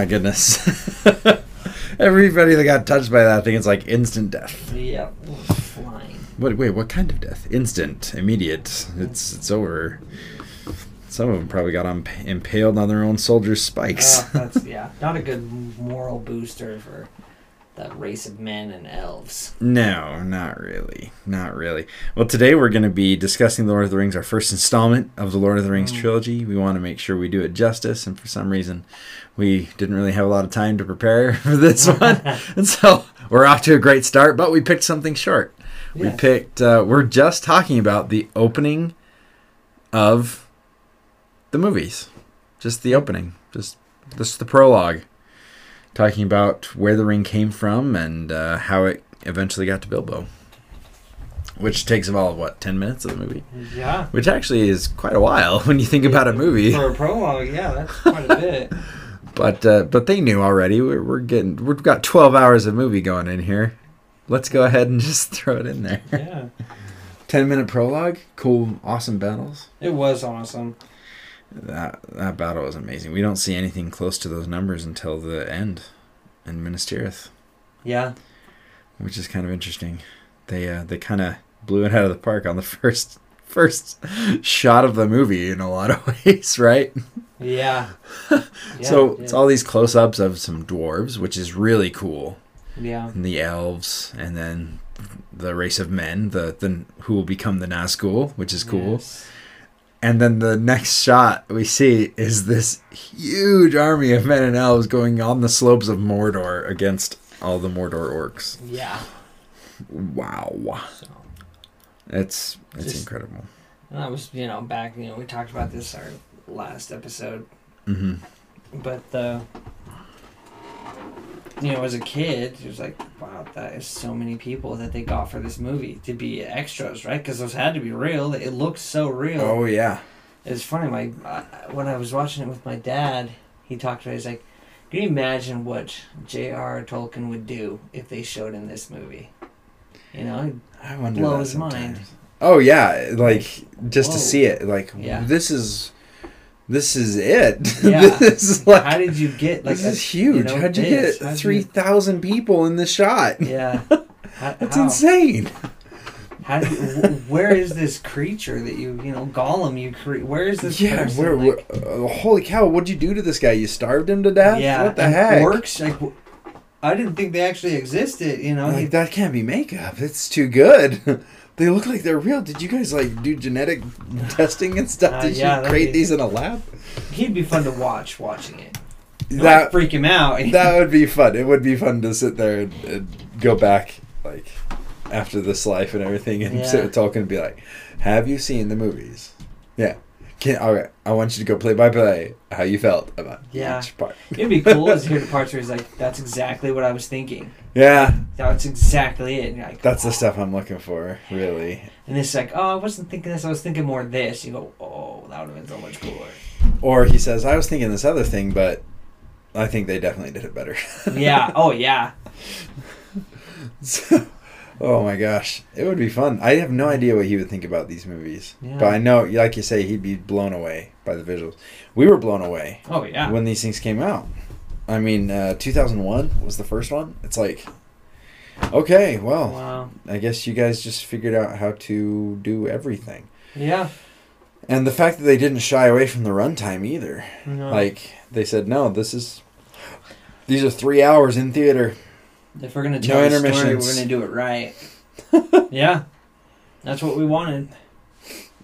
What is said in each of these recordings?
my goodness. Everybody that got touched by that thing, it's like instant death. Yeah, flying. What? Wait, what kind of death? Instant, immediate. It's it's over. Some of them probably got impaled on their own soldiers' spikes. Uh, that's yeah, not a good moral booster for that race of men and elves. no, not really, not really. Well, today we're going to be discussing the Lord of the Rings, our first installment of the Lord of the Rings Mm. trilogy. We want to make sure we do it justice, and for some reason, we didn't really have a lot of time to prepare for this one, and so we're off to a great start. But we picked something short. We picked. Uh, we're just talking about the opening of the movies, just the opening, just just the prologue, talking about where the ring came from and uh, how it eventually got to Bilbo, which takes about what ten minutes of the movie, Yeah. which actually is quite a while when you think about a movie. For a prologue, yeah, that's quite a bit. But uh, but they knew already. We're, we're getting we've got twelve hours of movie going in here. Let's go ahead and just throw it in there. Yeah. 10 minute prologue cool awesome battles It was awesome. That that battle was amazing we don't see anything close to those numbers until the end in Minas Tirith Yeah. which is kind of interesting they uh, they kind of blew it out of the park on the first first shot of the movie in a lot of ways right Yeah. yeah so yeah, it's all these close-ups of some dwarves which is really cool Yeah. and the elves and then the race of men the, the who will become the Nazgul which is cool Yes. And then the next shot we see is this huge army of men and elves going on the slopes of Mordor against all the Mordor orcs. Yeah. Wow. So It's it's Just- incredible. and that was you know back you know we talked about this our last episode, hmm but uh, you know as a kid it was like wow that is so many people that they got for this movie to be extras right because those had to be real it looked so real. Oh yeah. It's funny. My uh, when I was watching it with my dad, he talked about. It, he's like, "Can you imagine what J.R. Tolkien would do if they showed in this movie?" You know, I wonder Blow his mind. Oh yeah, like just Whoa. to see it, like Yeah. this is this is it. Yeah. this is like how did you get like this a- is huge. know, How'd you get you- three thousand people in the shot? Yeah, how, That's how? insane. How do you, where is this creature that you you know Gollum you create? Where is this? Yeah, person? where, like, where uh, holy cow, what'd you do to this guy? You starved him to death? yeah, What the heck? Orcs like. I didn't think they actually existed. You know, Like He- that can't be makeup. It's too good. they look like they're real. Did you guys like do genetic testing and stuff? Uh, Did yeah, you create be- these in a lab? he'd be fun to watch watching it. It might That freak him out. that would be fun. It would be fun to sit there and, and go back like after this life and everything and Yeah. sit with Tolkien and be like, "Have you seen the movies? Yeah. Can all right. I want you to go play by play how you felt about Yeah. each part. It'd be cool to hear the parts where he's like, "That's exactly what I was thinking. Yeah, That's exactly it." Like, that's the "Oh." stuff I'm looking for. Really. And it's like, "Oh, I wasn't thinking this. I was thinking more this." You go, "Oh, that would have been so much cooler." Or he says, I was thinking this other thing, but I think they definitely did it better. Yeah. Oh, yeah. So- oh my gosh. It would be fun. I have no idea what he would think about these movies. Yeah. But I know, like you say, he'd be blown away by the visuals. We were blown away Oh, yeah. when these things came out. I mean, uh, 2001 was the first one. It's like, okay, well, Wow. I guess you guys just figured out how to do everything. Yeah. And the fact that they didn't shy away from the runtime either. No. Like they said, no, this is these are three hours in theater. If we're gonna no tell the story, we're gonna do it right. yeah. That's what we wanted.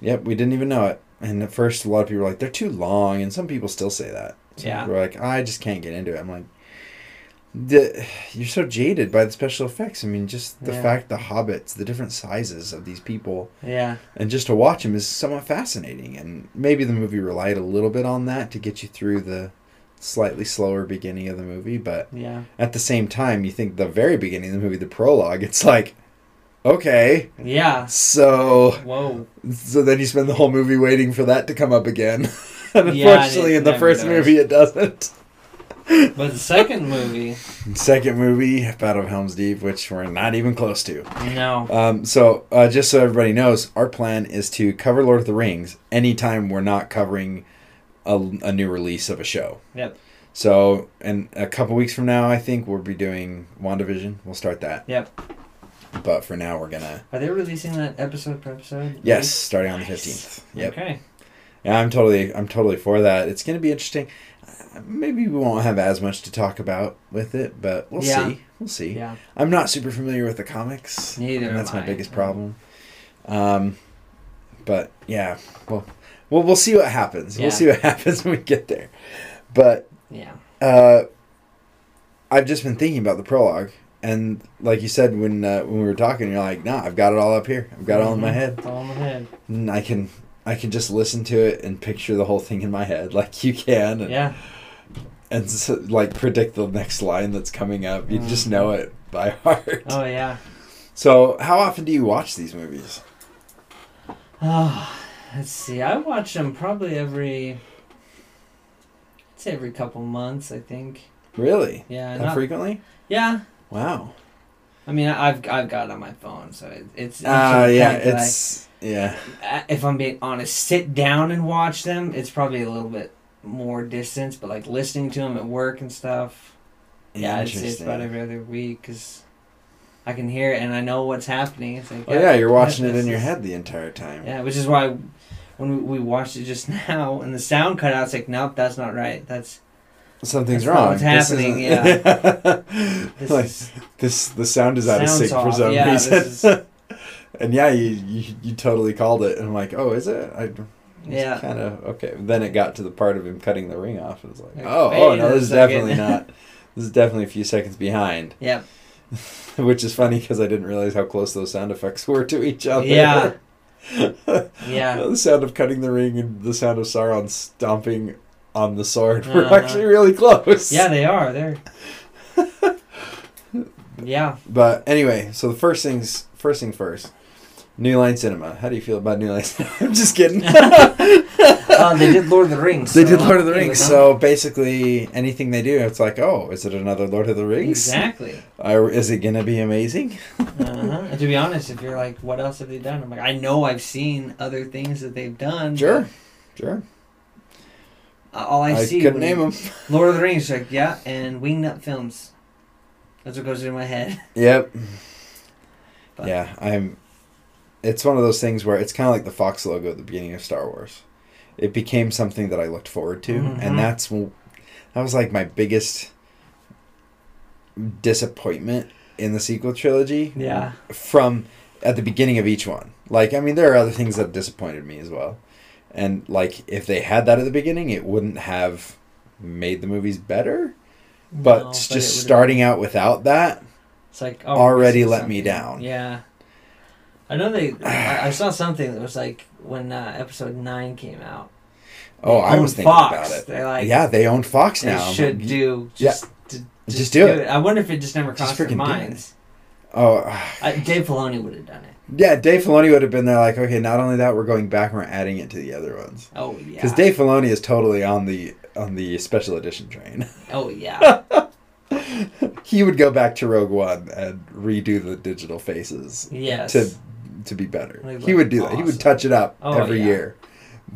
Yep, we didn't even know it. And at first, a lot of people were like, "They're too long," and some people still say that. Some Yeah. we're like, "I just can't get into it." I'm like, the, "You're so jaded by the special effects. I mean, just the Yeah. fact the hobbits, the different sizes of these people, Yeah. and just to watch them is somewhat fascinating. And maybe the movie relied a little bit on that to get you through the slightly slower beginning of the movie, but Yeah. at the same time, you think the very beginning of the movie, the prologue, it's like, okay, Yeah. so Whoa. so then you spend the whole movie waiting for that to come up again. and Yeah, unfortunately, it in the first does. movie, it doesn't. But the second movie, Second movie, Battle of Helm's Deep, which we're not even close to. no. Um, so, uh, just so everybody knows, our plan is to cover Lord of the Rings anytime we're not covering a, a new release of a show. Yep. So, and a couple weeks from now, I think we'll be doing WandaVision. We'll start that. Yep. But for now, we're gonna Are they releasing that episode per episode? yes, starting on the fifteenth. Yep. Okay. Yeah, I'm totally, I'm totally for that. It's gonna be interesting. Uh, Maybe we won't have as much to talk about with it, but we'll Yeah. see. We'll see. Yeah. I'm not super familiar with the comics. Neither and that's my I. biggest problem. Um, but yeah, well, well, we'll see what happens. Yeah. We'll see what happens when we get there. But Yeah. uh, I've just been thinking about the prologue, and like you said when uh, when we were talking, you're like, "Nah, I've got it all up here. I've got it all in my Mhm. head." It's all in my head. And I can I can just listen to it and picture the whole thing in my head, like you can, and, Yeah. and so, like predict the next line that's coming up. You just Mhm. know it by heart. Oh yeah. So, how often do you watch these movies? Oh, let's see. I watch them probably every. I'd say every couple months. I think. Really? Yeah. That Not, frequently? yeah. Wow. I mean, I've I've got it on my phone, so it, it's. it Ah, can yeah, that I- it's yeah. uh, if I'm being honest, sit down and watch them, it's probably a little bit more distance, but like listening to them at work and stuff, yeah, it's, it's about every other week because I can hear it and I know what's happening. It's like, Oh yeah, you're watching it in your head the entire time. Yeah, which is why when we, we watched it just now and the sound cut out, it's like, nope, that's not right. That's Something's That's wrong. what's happening, isn't- this like is this, the sound is out of sync for some Yeah, reason. is- and yeah, you, you you totally called it, and I'm like, oh, is it? I Yeah. kind of okay. Then it got to the part of him cutting the ring off, and it's like, Like, oh, oh no, this is definitely not. This is definitely a few seconds behind, yeah, which is funny because I didn't realize how close those sound effects were to each other. Yeah. Yeah. the sound of cutting the ring and the sound of Sauron stomping on the sword were Uh-huh. actually really close. Yeah, they are. They're. yeah. But anyway, so the first things first thing first. New Line Cinema. How do you feel about New Line Cinema? I'm just kidding. Uh, they did Lord of the Rings. they so did Lord of the Rings, so basically anything they do, it's like, oh, is it another Lord of the Rings? Exactly. Or is it gonna be amazing? Uh-huh. To be honest, if you're like, what else have they done? I'm like, I know I've seen other things that they've done. Sure, sure. All I, I, see couldn't name them. Lord of the Rings, like yeah, and Wingnut Films. That's what goes through my head. Yep. But- yeah, I'm. It's one of those things where it's kind of like the Fox logo at the beginning of Star Wars. It became something that I looked forward to, Mhm. and that's that was like my biggest disappointment in the sequel trilogy. Yeah. From at the beginning of each one, like I mean, there are other things that disappointed me as well, and like if they had that at the beginning, it wouldn't have made the movies better. But No, just would've- starting out without that, it's like oh, already let me down. Yeah. I know they. I, I saw something that was like when uh, episode nine came out. Oh, I was thinking Fox. about it. They're like, yeah, they own Fox they now. should do Yeah. just, to, just, Just do it. I wonder if it just never Just crossed their freaking minds. Oh, I, Dave Filoni would have done it. yeah. Dave Filoni would have been there, like, okay, not only that, we're going back and we're adding it to the other ones Oh yeah. because Dave Filoni is totally on the on the special edition train. Oh yeah. he would go back to Rogue One and redo the digital faces yes. to to be better. They He would do that. He would touch it up Oh, every yeah. year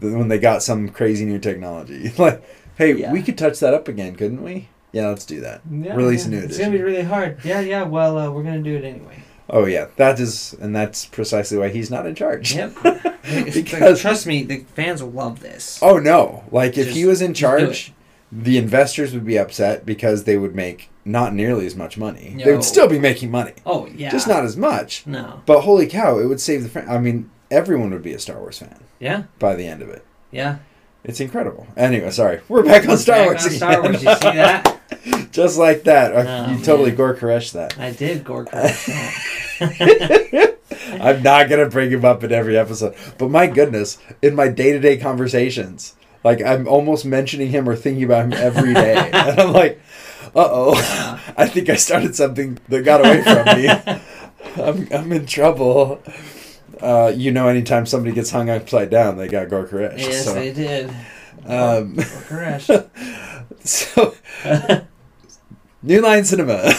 when they got some crazy new technology. like, hey, Yeah. we could touch that up again, couldn't we? Yeah, let's do that. Yeah, Release yeah. a new edition. It's gonna be really hard. Yeah, yeah. Well, uh, we're gonna do it anyway. Oh yeah, that is, and that's precisely why he's not in charge. Yep. It's like, Because- trust me, the fans will love this. Oh no! Like if he was in just do it. charge, the investors would be upset because they would make not nearly as much money. They would still be making money, Oh yeah. just not as much. No. But holy cow, it would save the. Fran- I mean, everyone would be a Star Wars fan Yeah. by the end of it. Yeah. It's incredible. Anyway, sorry, we're back on Star Back Wars on again. Star Wars. You see that? just like that, Oh, you totally man. Gor Koresh that. I did gore that. I'm not gonna bring him up in every episode, but my goodness, in my day to day conversations, like I'm almost mentioning him or thinking about him every day, and I'm like, oh, I think I started something that got away from me. I'm I'm in trouble. Uh, you know, anytime somebody gets hung upside down, they got Gor Koresh. yes, so, they did. um, Gore crush. so New Line Cinema.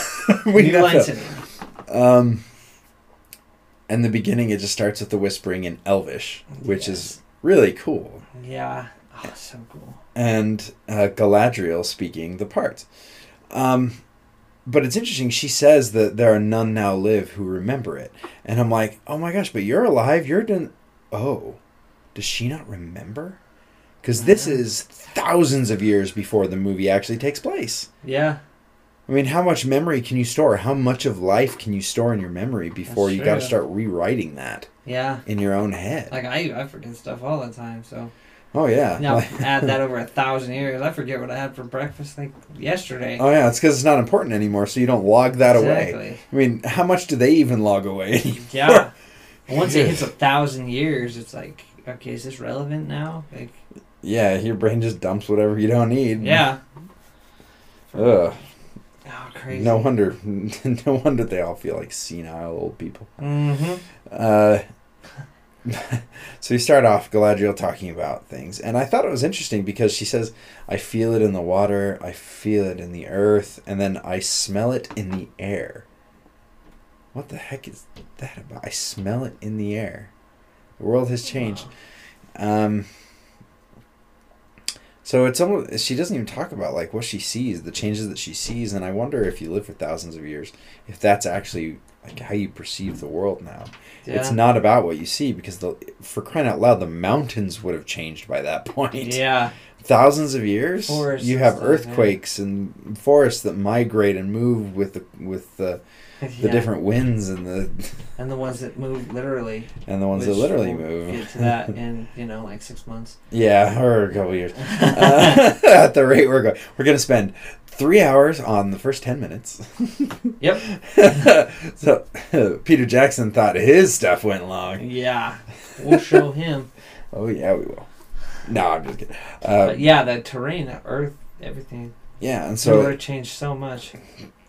we New line cinema. Um, and the beginning, it just starts with the whispering in Elvish, which Yes. is really cool. Yeah. Oh, so cool. and uh, Galadriel speaking the parts. Um, but it's interesting. She says that there are none now live who remember it, and I'm like, oh my gosh, but you're alive. You're done. Oh, does she not remember? Because this is thousands of years before the movie actually takes place. Yeah. I mean, how much memory can you store? How much of life can you store in your memory before That's you got to true. start rewriting that Yeah. in your own head? Like I, I forget stuff all the time. So oh yeah. now add that over a thousand years. I forget what I had for breakfast like yesterday. oh yeah, it's because it's not important anymore, so you don't log that away. exactly. I mean, how much do they even log away? Yeah. Once it hits a thousand years, it's like, okay, is this relevant now? Like, yeah, your brain just dumps whatever you don't need. yeah. Ugh. Oh, crazy. No wonder. No wonder they all feel like senile old people. Mm-hmm. Uh, so you start off Galadriel talking about things, and I thought it was interesting because she says, "I feel it in the water, I feel it in the earth, and then I smell it in the air." What the heck is that about? I smell it in the air. The world has changed. Um, so it's almost she doesn't even talk about like what she sees, the changes that she sees, and I wonder if you live for thousands of years, if that's actually like how you perceive the world now. Yeah. It's not about what you see because the for crying out loud, the mountains would have changed by that point. Yeah. Thousands of years, Forests you have earthquakes and forests that migrate and move with the with the, the Yeah. different winds and the And the ones that move literally. and the ones that literally we'll move. Get to that in you know like six months. Yeah, or a couple years. Uh, at the rate we're going, we're going to spend three hours on the first ten minutes. Yep. so Peter Jackson thought his stuff went long. Yeah. We'll show him. Oh yeah, we will. No, I'm just kidding. Uh, but yeah, the terrain, the earth, everything. yeah, and So it would so have changed so much.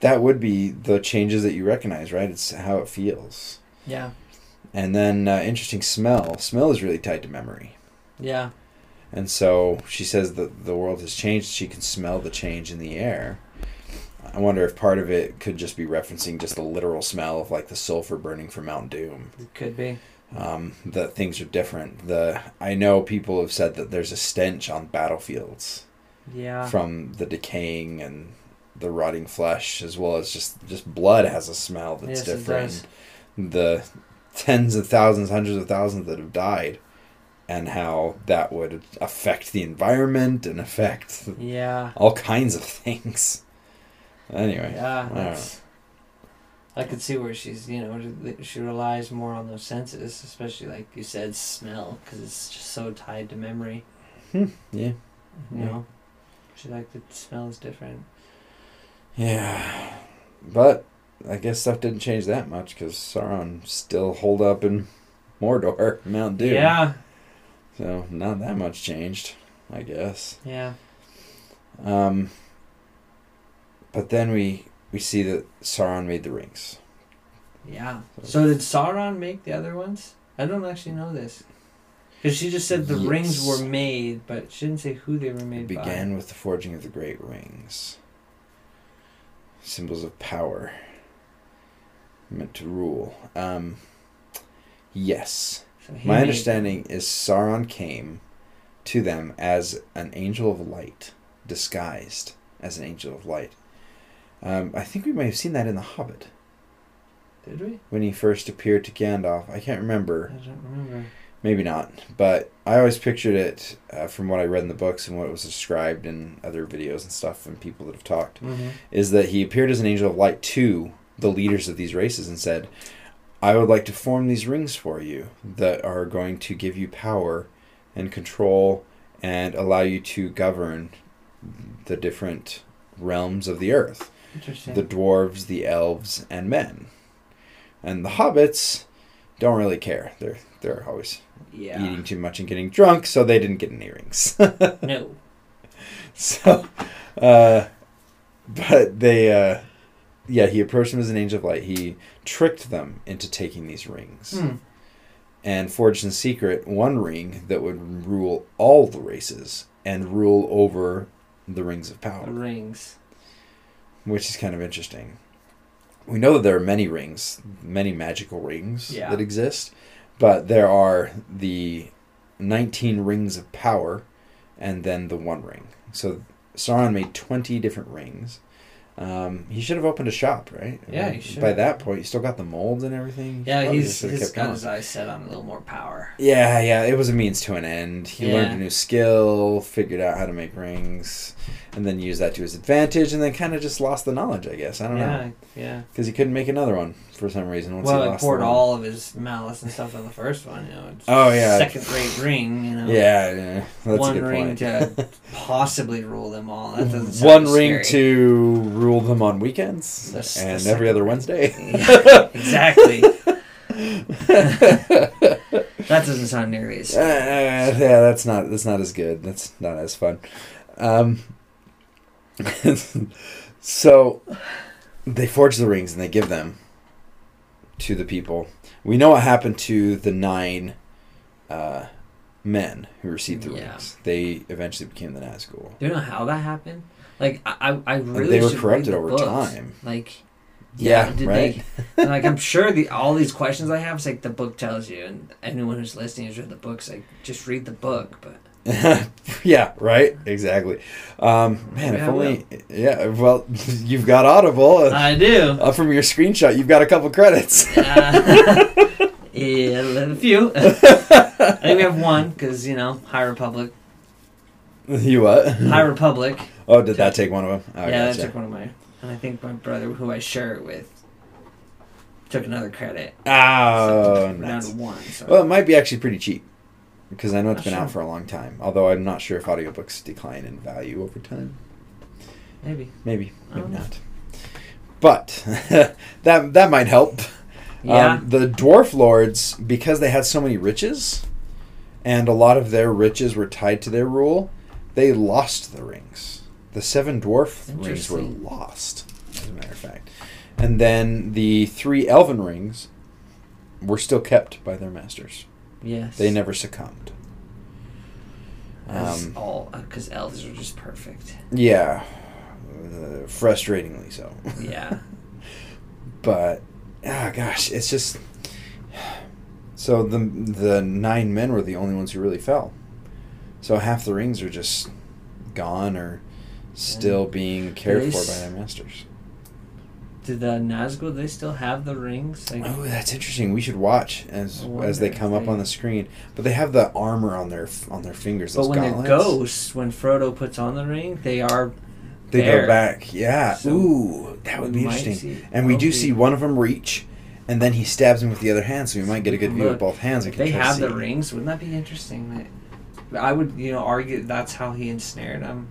That would be the changes that you recognize, right? It's how it feels. Yeah. And then uh, interesting smell. Smell is really tied to memory. Yeah. And so she says that the world has changed. She can smell the change in the air. I wonder if part of it could just be referencing just the literal smell of like the sulfur burning from Mount Doom. It could be. Um, that things are different. The I know people have said that there's a stench on battlefields Yeah. from the decaying and the rotting flesh, as well as just just blood has a smell that's Yes, different. The tens of thousands, hundreds of thousands that have died, and how that would affect the environment and affect Yeah. all kinds of things. Anyway, Yeah. I That's. I could see where she's, you know, she relies more on those senses, especially like you said, smell, because it's just so tied to memory. Hmm, yeah, You Yeah. know, she like the smell is different. Yeah, but I guess stuff didn't change that much because Sauron still holed up in Mordor, Mount Doom. Yeah. So not that much changed, I guess. Yeah. Um, but then we we see that Sauron made the rings. Yeah. So did Sauron make the other ones? I don't actually know this. Because she just said the rings were made, but she didn't say who they were made It made began with the forging of the great rings. Symbols of power. Meant to rule. Um, yes. So My understanding is Sauron came to them as an angel of light, disguised as an angel of light. Um, I think we may have seen that in The Hobbit Did we? when he first appeared to Gandalf. I can't remember. I don't remember. Maybe not, but I always pictured it uh, from what I read in the books and what was described in other videos and stuff and people that have talked. Mm-hmm. Is that he appeared as an angel of light to the leaders of these races and said, "I would like to form these rings for you that are going to give you power and control and allow you to govern the different realms of the earth." Interesting. the dwarves, the elves, and men. And the hobbits don't really care. They're they're always yeah. eating too much and getting drunk, so they didn't get any rings. No. so, uh, but they, uh, yeah, he approached them as an angel of light. He tricked them into taking these rings Hmm. and forged in secret one ring that would rule all the races and rule over the rings of power. The rings. which is kind of interesting. We know that there are many rings, many magical rings Yeah. that exist, but there are the 19 rings of power and then the One Ring. So Sauron made twenty different rings. Um, he should have opened a shop, right? Yeah, By- he should. By that point, he still got the molds and everything. Yeah, probably he's just should've he's kept got his eyes set on a little more power. Yeah, yeah, it was a means to an end. He learned a new skill, figured out how to make rings, and then used that to his advantage, and then kind of just lost the knowledge, I guess. I don't know. Yeah, yeah. Because he couldn't make another one for some reason. Once Well, he he poured one. all of his malice and stuff on the first one. You know, it's Oh, yeah. second rate ring. You know, Yeah, yeah, that's one a good ring point. to possibly rule them all. That doesn't sound one ring scary. to rule them on weekends and every other. Wednesday. Yeah, exactly. That doesn't sound nearly as. Uh, yeah, that's not that's not as good. That's not as fun. Um, so they forge the rings and they give them to the people. We know what happened to the nine uh, men who received the Yeah. rings. They eventually became the Nazgul. Do you know how that happened? Like I, I really they were corrupted the over books. time. Like Yeah, did right. They, like I'm sure the all these questions I have, it's like the book tells you, and anyone who's listening who's read the books, like just read the book. But yeah, right. Exactly. Um, man, Maybe if only. Yeah. Well, you've got Audible. and I do. Up from your screenshot, you've got a couple credits. Uh, yeah, a few. I think we have one because you know High Republic. you what? High Republic. Oh, did that take one of them? Oh, yeah, that took one of my. And I think my brother, who I share it with, took another credit. Oh, so nice. one. So. Well, it might be actually pretty cheap because I know it's Not been out for a long time. Although I'm not sure if audiobooks decline in value over time. maybe. Maybe, maybe don't But that that might help. Yeah. Um, the dwarf lords, because they had so many riches, and a lot of their riches were tied to their rule, they lost the rings. The seven dwarf rings were lost, as a matter of fact. And then the three elven rings were still kept by their masters. Yes. They never succumbed. As Um, all because elves are just perfect. yeah, uh, frustratingly so. Yeah. but ah gosh it's just so the the nine men were the only ones who really fell so half the rings are just gone or still being cared for by their masters Did the Nazgul they still have the rings? Like, oh that's interesting we should watch as as they come up they- on the screen but they have the armor on their on their fingers but when they're ghosts, when Frodo puts on the ring, they are. they there. go back yeah So ooh that would be interesting see- and we do hopefully- see one of them reach and then he stabs him with the other hand so we might get a good view Look, of both hands If they have the rings, wouldn't that be interesting? That I would, you know, argue that's how he ensnared them.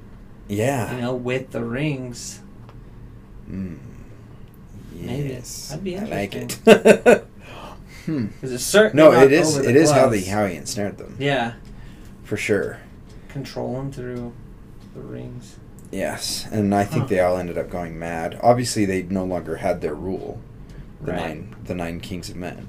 yeah You know, with the rings. Mm. Maybe. Yes, That'd be I like it. hmm. Because it's certainly No, it is. It is how they how he ensnared them Yeah, for sure. control them through the rings. Yes, and I think Huh. they all ended up going mad. Obviously, they no longer had their rule, the Right. nine the nine kings of men,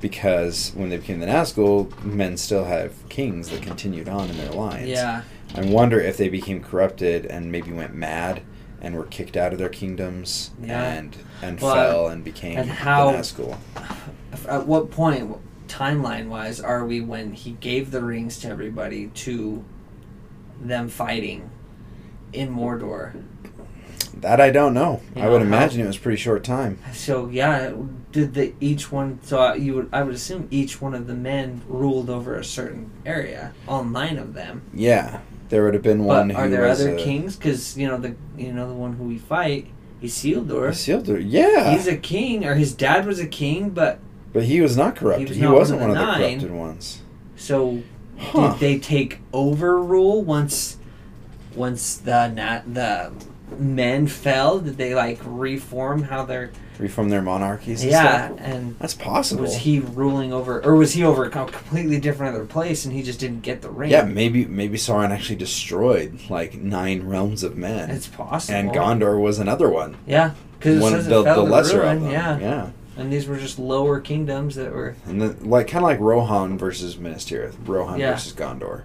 because when they became the Nazgul, men still have kings that continued on in their lines. Yeah, I wonder if they became corrupted and maybe went mad and were kicked out of their kingdoms Yeah. and and Well, fell and became and how- the Nazgul. At what point, timeline wise, are we when he gave the rings to everybody to them fighting in Mordor? That I don't know. You I know, would how- imagine it was pretty short time. So yeah, did the each one? So I- you would I would assume each one of the men ruled over a certain area. All nine of them. Yeah, there would have been one But are there was other kings? Because you know the you know the one who we fight, Isildur. Isildur. Yeah, He's a king, or his dad was a king, but but he was not corrupted. was He, not one wasn't of one of the corrupted ones. so Huh. did they take over rule once once the nat the men fell? Did they like reform how they're Reform their monarchies. And yeah stuff? and that's possible. was he ruling over or was he over a completely different other place and he just didn't get the ring? Yeah, maybe maybe Sauron actually destroyed like nine realms of men, it's possible. and Gondor was another one. Yeah, because one says the, it fell the to lesser ruin. of them. Yeah. yeah. and these were just lower kingdoms that were And then, like kind of like Rohan versus Minas Tirith, Rohan Yeah. versus Gondor.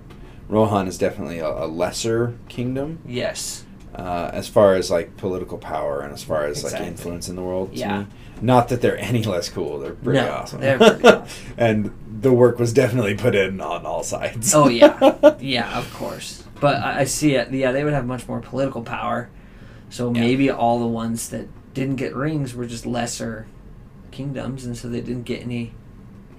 Rohan is definitely a, a lesser kingdom yes, uh, as far as like political power and as far as like Exactly. influence in the world. Yeah. me. Not that they're any less cool. They're pretty No, awesome. they're pretty awesome. and the work was definitely put in on all sides. Oh yeah, yeah, of course. But I, I see it. Yeah, they would have much more political power. So Yeah. maybe all the ones that didn't get rings were just lesser kingdoms, and so they didn't get any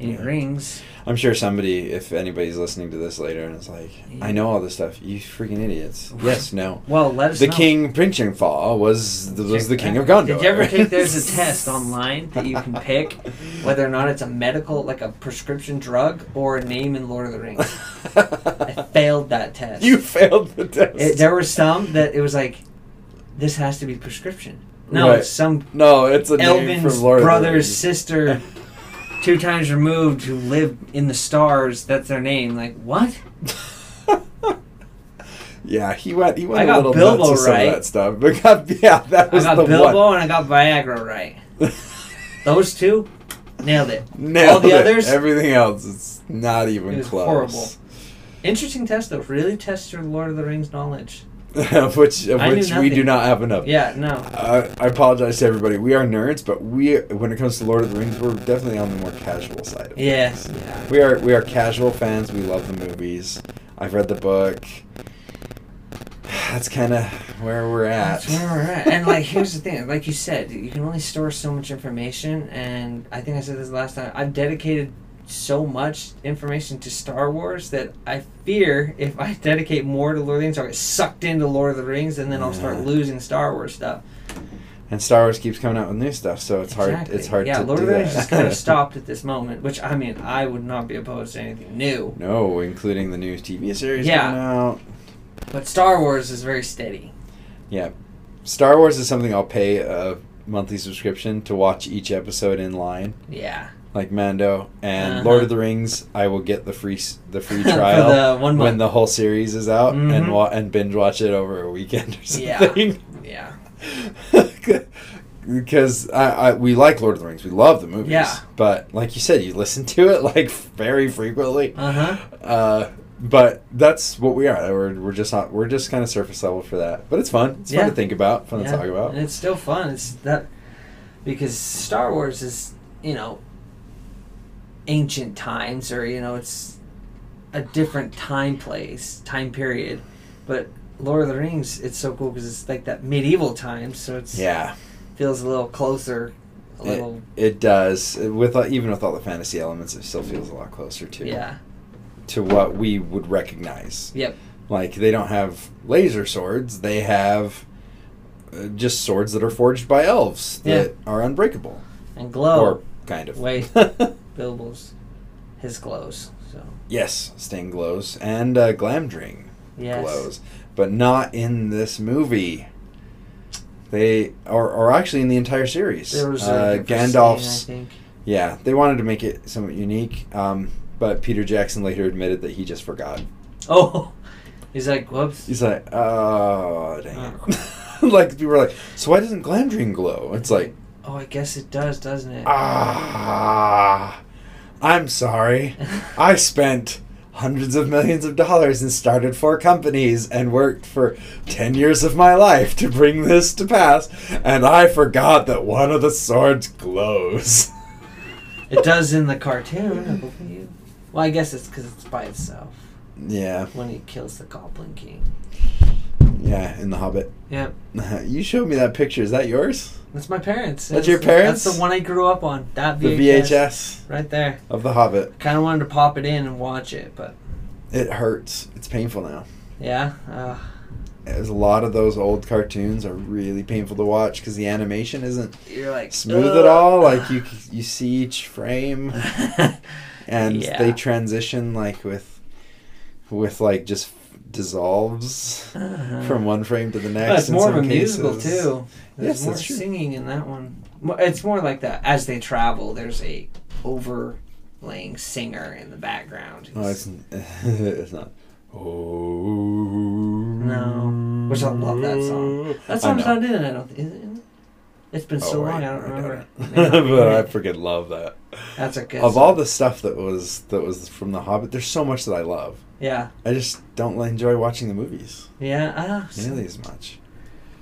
any Yeah. rings. I'm sure somebody, if anybody's listening to this later, and is like, "I know all this stuff. You freaking idiots." yes, no. Well, let us The know. king Princhingfall was the, was the king of Gondor. Did you ever take there's a test online that you can pick whether or not it's a medical, like a prescription drug, or a name in Lord of the Rings? I failed that test. you failed the test. It, there were some that it was like, this has to be prescription. No, Right. it's some no, it's a name Elvin's from Lord of the brother's sister, two times removed, who lived in the stars. That's their name. Like what? Yeah, he went. He went I a got little Bilbo nuts with some right. of that stuff. But got, yeah, that was I got the Bilbo one. and I got Viagra right. Those two, nailed it. Nailed All the it. others? Everything else, it's not even It close. horrible. Interesting test though. Really test your Lord of the Rings knowledge. Of which of I which we do not have enough. Yeah, no. Uh, I apologize to everybody. We are nerds, but we, when it comes to Lord of the Rings, we're definitely on the more casual side. Of Yeah, yeah. We are we are casual fans. We love the movies. I've read the book. That's kind of where we're at. That's where we're at. And like, here's the thing. Like you said, you can only store so much information. And I think I said this last time. I've dedicated so much information to Star Wars that I fear if I dedicate more to Lord of the Rings, I'll get sucked into Lord of the Rings, and then I'll start losing Star Wars stuff. And Star Wars keeps coming out with new stuff, so it's hard. It's hard Yeah, to Lord of the Rings just kind of stopped at this moment. Which I mean, I would not be opposed to anything new. No, including the new TV series Yeah. coming out. But Star Wars is very steady. Yeah, Star Wars is something I'll pay a monthly subscription to watch each episode in line, Yeah. Like Mando. And Uh-huh. Lord of the Rings, I will get the free the free trial the when the whole series is out and Mhm. wa- and binge watch it over a weekend or Yeah. something. Yeah. because I, I we like Lord of the Rings, we love the movies. Yeah. But like you said, you listen to it like very frequently. Uh huh. Uh, but that's what we are. We're, we're just not. We're just kind of surface level for that. But it's fun. It's Yeah. fun to think about. Fun to talk about. And it's still fun. It's that because Star Wars is, you know, ancient times or, you know, it's a different time place, time period. But Lord of the Rings, it's so cool because it's like that medieval times, so it's Yeah, feels a little closer, a It- little it does. With uh, even with all the fantasy elements, it still feels a lot closer to yeah. to what we would recognize. Yep. Like they don't have laser swords; they have uh, just swords that are forged by elves Yeah. that are unbreakable, And glow. or kind of. Wait. Bilbo's his glows. So yes, Sting glows and uh, Glamdring yes. glows, but not in this movie. They or or actually in the entire series. There was uh, Gandalf's. I think. Yeah, they wanted to make it somewhat unique, um, but Peter Jackson later admitted that he just forgot. Oh, he's like, whoops. He's like, oh, dang it. like, people were like, so why doesn't Glamdring glow? It's like, Oh, I guess it does, doesn't it? ah, I'm sorry. I spent hundreds of millions of dollars and started four companies and worked for 10 years of my life to bring this to pass, and I forgot that one of the swords glows. It does in the cartoon, I believe. Well, I guess it's because it's by itself Yeah, when he kills the Goblin King. Yeah, in The Hobbit. Yep, You showed me that picture. Is that yours? that's my parents. That's your parents? That's the one I grew up on. That The VHS, VHS right there. of The Hobbit. Kind of wanted to pop it in and watch it, but It hurts. It's painful now. yeah, uh, As a lot of those old cartoons are really painful to watch because the animation isn't you're like smooth "Ugh." at all. Like you, you see each frame, and Yeah. they transition like with, with like just dissolves Uh-huh. from one frame to the next. But it's in more of a musical cases. too. There's Yes, more singing in that one. It's more like that. As they travel, there's a overlaying singer in the background. Oh, it's it's not. Oh No. Which I love that song. That song's not in it. I don't. Is it in it? It's been so Oh, long. right, I don't remember. Maybe not. but I freaking love that. That's a good. Of all the stuff that was that was from The Hobbit, there's so much that I love. Yeah. I just don't enjoy watching the movies Yeah. Ah. nearly as much.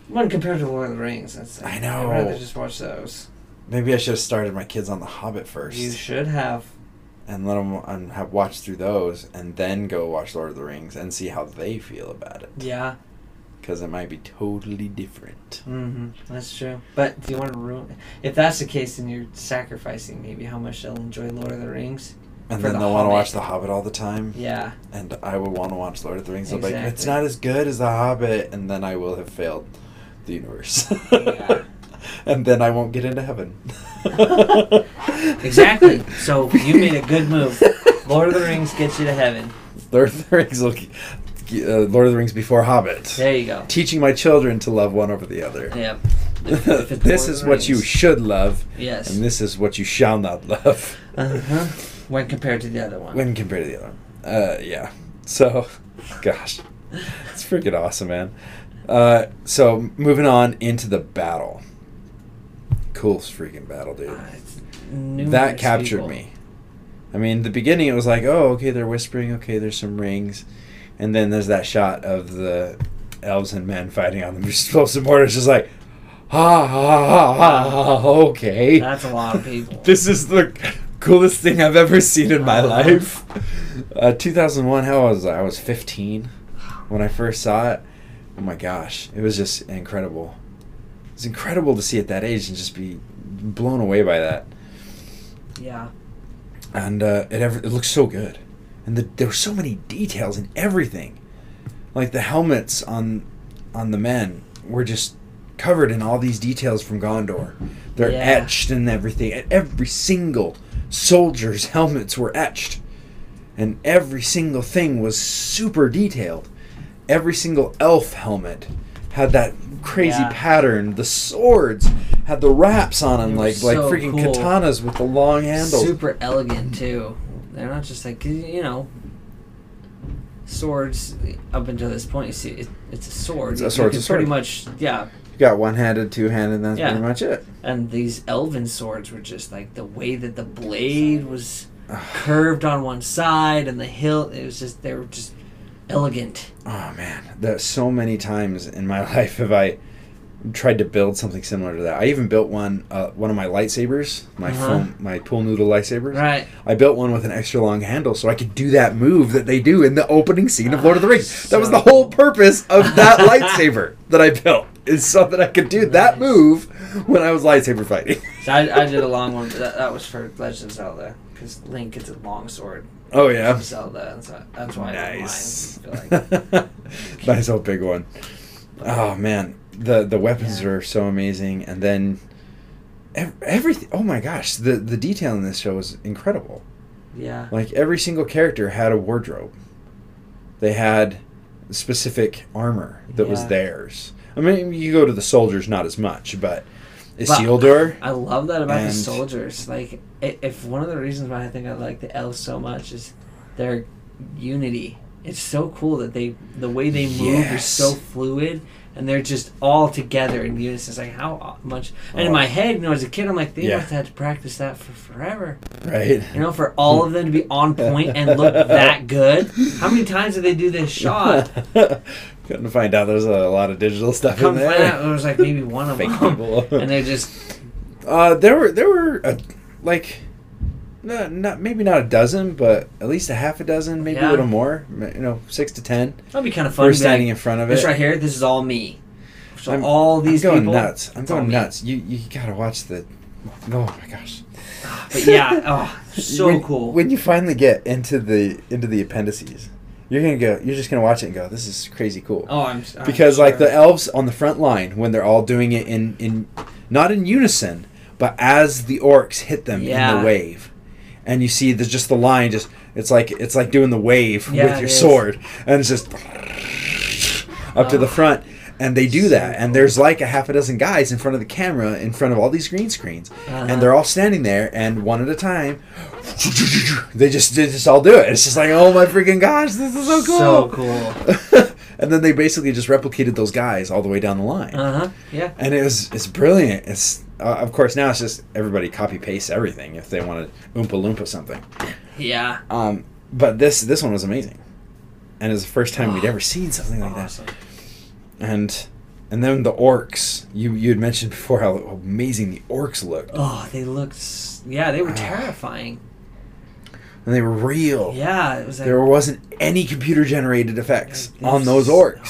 When compared to Lord of the Rings, that's. I know. I'd rather just watch those. Maybe I should have started my kids on The Hobbit first. You should have. and let them and have watch through those, and then go watch Lord of the Rings and see how they feel about it. Yeah. Because it might be totally different. Mm-hmm. That's true. But do you want to ruin? If that's the case, then you're sacrificing maybe how much they'll enjoy Lord of the Rings. And then the they'll want to watch The Hobbit all the time. Yeah. And I would want to watch Lord of the Rings. Be like, it's not as good as The Hobbit. And then I will have failed the universe. Yeah. and then I won't get into heaven. Exactly. So you made a good move. Lord of the Rings gets you to heaven. Lord of the Rings will, uh, Lord of the Rings before Hobbit. There you go. Teaching my children to love one over the other. Yep. If- if this Lord is what you should love, Yes. and this is what you shall not love Uh-huh. When compared to the other one. when compared to the other one. Uh, yeah. So, gosh, it's freaking awesome, man. Uh, so moving on into the battle. Cool freaking battle, dude. Uh, that captured people. me. I mean, the beginning it was like, oh, okay, they're whispering. Okay, there's some rings, and then there's that shot of the elves and men fighting on the explosive Mordor. It's just like, ha ha ha. ha, Okay, That's a lot of people. this is the coolest thing I've ever seen in my life. Uh, 2001. How was I? I was 15 when I first saw it. Oh my gosh, it was just incredible. It's incredible to see at that age and just be blown away by that Yeah. and uh, it ever it looks so good, and the, there were so many details in everything, like the helmets on on the men were just covered in all these details from Gondor. They're Yeah. etched and everything, and every single soldier's helmets were etched, and every single thing was super detailed. Every single elf helmet had that crazy Yeah. pattern. The swords had the wraps on them, They were like like freaking cool. katanas with the long handles. Super elegant too. They're not just like you know. Swords up until this point, you see, it, it's a sword. It's a sword, a sword. Pretty much, yeah. You got one handed, two handed, that's Yeah. pretty much it. And these elven swords were just like the way that the blade was curved on one side and the hilt. It was just they were just elegant. Oh man, that so many times in my life have I tried to build something similar to that. I even built one, uh, one of my lightsabers, my Uh-huh. foam, my pool noodle lightsabers. Right. I built one with an extra long handle so I could do that move that they do in the opening scene of Lord of the Rings. That was the whole purpose of that lightsaber that I built, is so that I could do that move when I was lightsaber fighting. So I, I did a long one, but that, that was for Legend of Zelda because Link gets a long sword. Oh yeah. Zelda, and so that's why Nice. I did mine. I like nice old big one. Oh man, the the weapons Yeah. are so amazing, and then everything. Oh my gosh, the the detail in this show is incredible. yeah, Like every single character had a wardrobe. They had specific armor that was Yeah. theirs. I mean, you go to the soldiers, not as much, but Isildur. I love that about the soldiers. Like, if one of the reasons why I think I like the elves so much is their unity. It's so cool that they the way they move is Yes. so fluid. And they're just all together in unison. It's like how much. And in Oh. my head, you know, as a kid, I'm like, they Yeah. must have had to practice that for forever. right? You know, for all of them to be on point and look that good. How many times did they do this shot? Couldn't find out there's a lot of digital stuff Come in find there. out, it was like maybe one of Fake them, people. and they're just Uh, there were there were uh, like, not, not maybe not a dozen, but at least a half a dozen, maybe Yeah. a little more. You know, six to ten. that'd be kind of fun. We're standing like, in front of This it. This right here, this is all me. So I'm- all these I'm going people, nuts. I'm going me. nuts. You you gotta watch the. Oh my gosh. But yeah, oh, so when, cool. When you finally get into the into the appendices, you're gonna go. You're just gonna watch it and go, "This is crazy cool." oh, I'm I'm because like sure. the elves on the front line when they're all doing it in in not in unison but as the orcs hit them in the wave and you see there's just the line just it's like it's like doing the wave Yeah, with your sword and it's just oh. up to the Oh. front and they do So that and there's like a half a dozen guys in front of the camera in front of all these green screens Uh-huh. and they're all standing there and one at a time they just they just all do it it's just like oh my freaking gosh this is so cool So cool. and then they basically just replicated those guys all the way down the line. Uh huh. Yeah. and it was it's brilliant. It's uh, of course now it's just everybody copy paste everything if they want to oompa loompa something. Yeah. Um, but this this one was amazing, and it was the first time we'd Oh, ever seen something like that. And and then the orcs. You you had mentioned before how amazing the orcs looked. Oh, they looked. Yeah, they were Ah. terrifying. and they were real. Yeah, it was like There wasn't any computer generated effects on those orcs.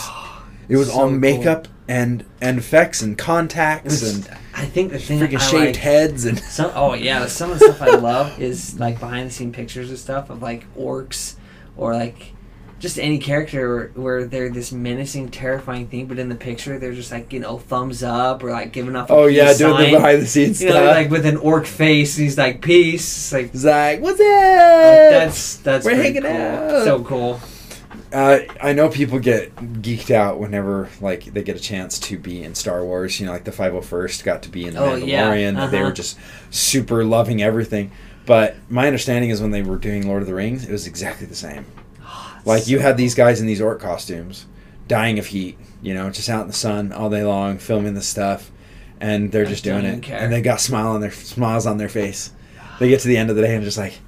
It was So all cool. makeup and and effects and contacts was- and I think the thing freaking I shaved like, heads and Some oh yeah, some of the stuff I love is like behind the scene pictures and stuff of like orcs or like just any character where, where they're this menacing, terrifying thing, but in the picture they're just like you know thumbs up or like giving off. A oh yeah, doing sign. the behind the scenes You know, like with an orc face, and he's like peace. It's like It's like, what's up? that's that's We're hanging cool. out. So cool. Uh, I know people get geeked out whenever like they get a chance to be in Star Wars. You know, like the 501st got to be in the Oh, yeah. Mandalorian. They were Uh-huh. just super loving everything. But my understanding is when they were doing Lord of the Rings, it was exactly the same. Like you had these guys in these orc costumes, dying of heat. You know, just out in the sun all day long, filming the stuff, and they're I just doing it, care. and they got smile on their smiles on their face. They get to the end of the day and just like,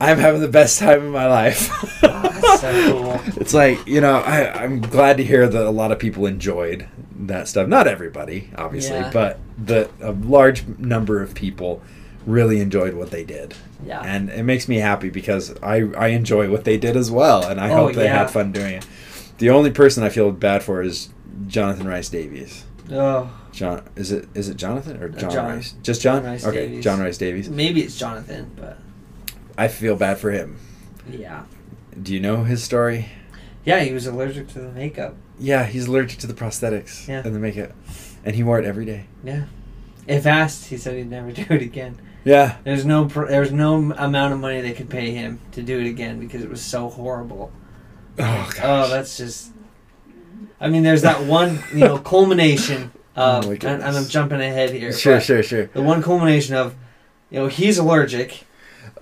I'm having the best time of my life. Oh, that's so cool. It's like you know, I, I'm glad to hear that a lot of people enjoyed that stuff. Not everybody, obviously, Yeah. but the a large number of people really enjoyed what they did, Yeah. and it makes me happy because I I enjoy what they did as well, and I Oh, hope they yeah. had fun doing it. The only person I feel bad for is Jonathan Rhys Davies. oh, John, is it is it Jonathan or uh, John, John. Rhys? Just John. John Rhys okay, Davies. John Rhys Davies. maybe it's Jonathan, but I feel bad for him. yeah. Do you know his story? Yeah, he was allergic to the makeup. Yeah, he's allergic to the prosthetics Yeah. and the makeup, and he wore it every day. Yeah. If asked, he said he'd never do it again. Yeah, There's no there's no amount of money they could pay him to do it again because it was so horrible. Oh gosh. Oh, that's just. I mean, there's that one you know culmination of, Oh, my and, and I'm jumping ahead here. sure, sure, sure. The one culmination of, you know, he's allergic.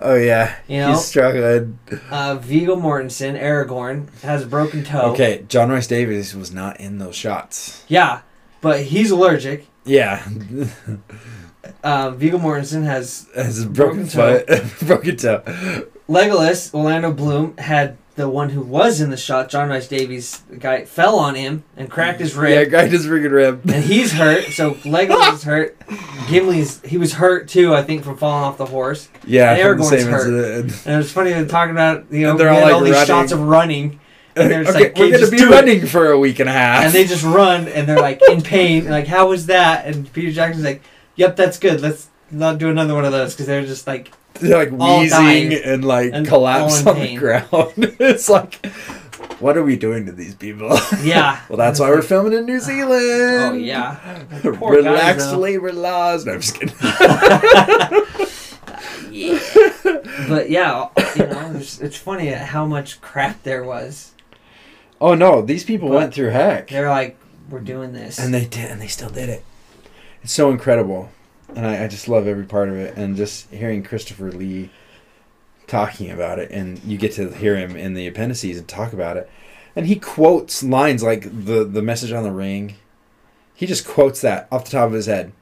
Oh yeah, You know? he's struggling. Uh, Viggo Mortensen, Aragorn, has a broken toe. Okay, John Rhys Davies was not in those shots. Yeah, but he's allergic. Yeah, Uh, Viggo Mortensen has has a broken, Broken foot, broken toe. Legolas, Orlando Bloom, had the one who was in the shot, John Rhys Davies, the guy fell on him and cracked his rib. Yeah, guy just freaking rib. and he's hurt, so Legolas is hurt. Gimli's he was hurt too, I think, from falling off the horse. Yeah, and from the Aragorn's same hurt. incident. And it was funny they're talking about you know And they're all, like, all these running. shots of running, and they're okay, like, we're gonna be do it." running for a week and a half. and they just run and they're like in pain. Like how was that? And Peter Jackson's like, "Yep, that's good. Let's not do another one of those because they're just like They're like all wheezing and like and collapse on the ground. it's like, what are we doing to these people? Yeah. well, that's why we're filming in New oh, Zealand. Oh yeah. Poor guys, Relax though. labor laws. No, I'm just kidding. Uh, yeah. But yeah, you know, it's, it's funny how much crap there was. oh no, these people But went through heck, They're like, we're doing this. and they did, and they still did it. It's so incredible, and I, I just love every part of it. And just hearing Christopher Lee talking about it, and you get to hear him in the appendices and talk about it, and he quotes lines like the the message on the ring. He just quotes that off the top of his head,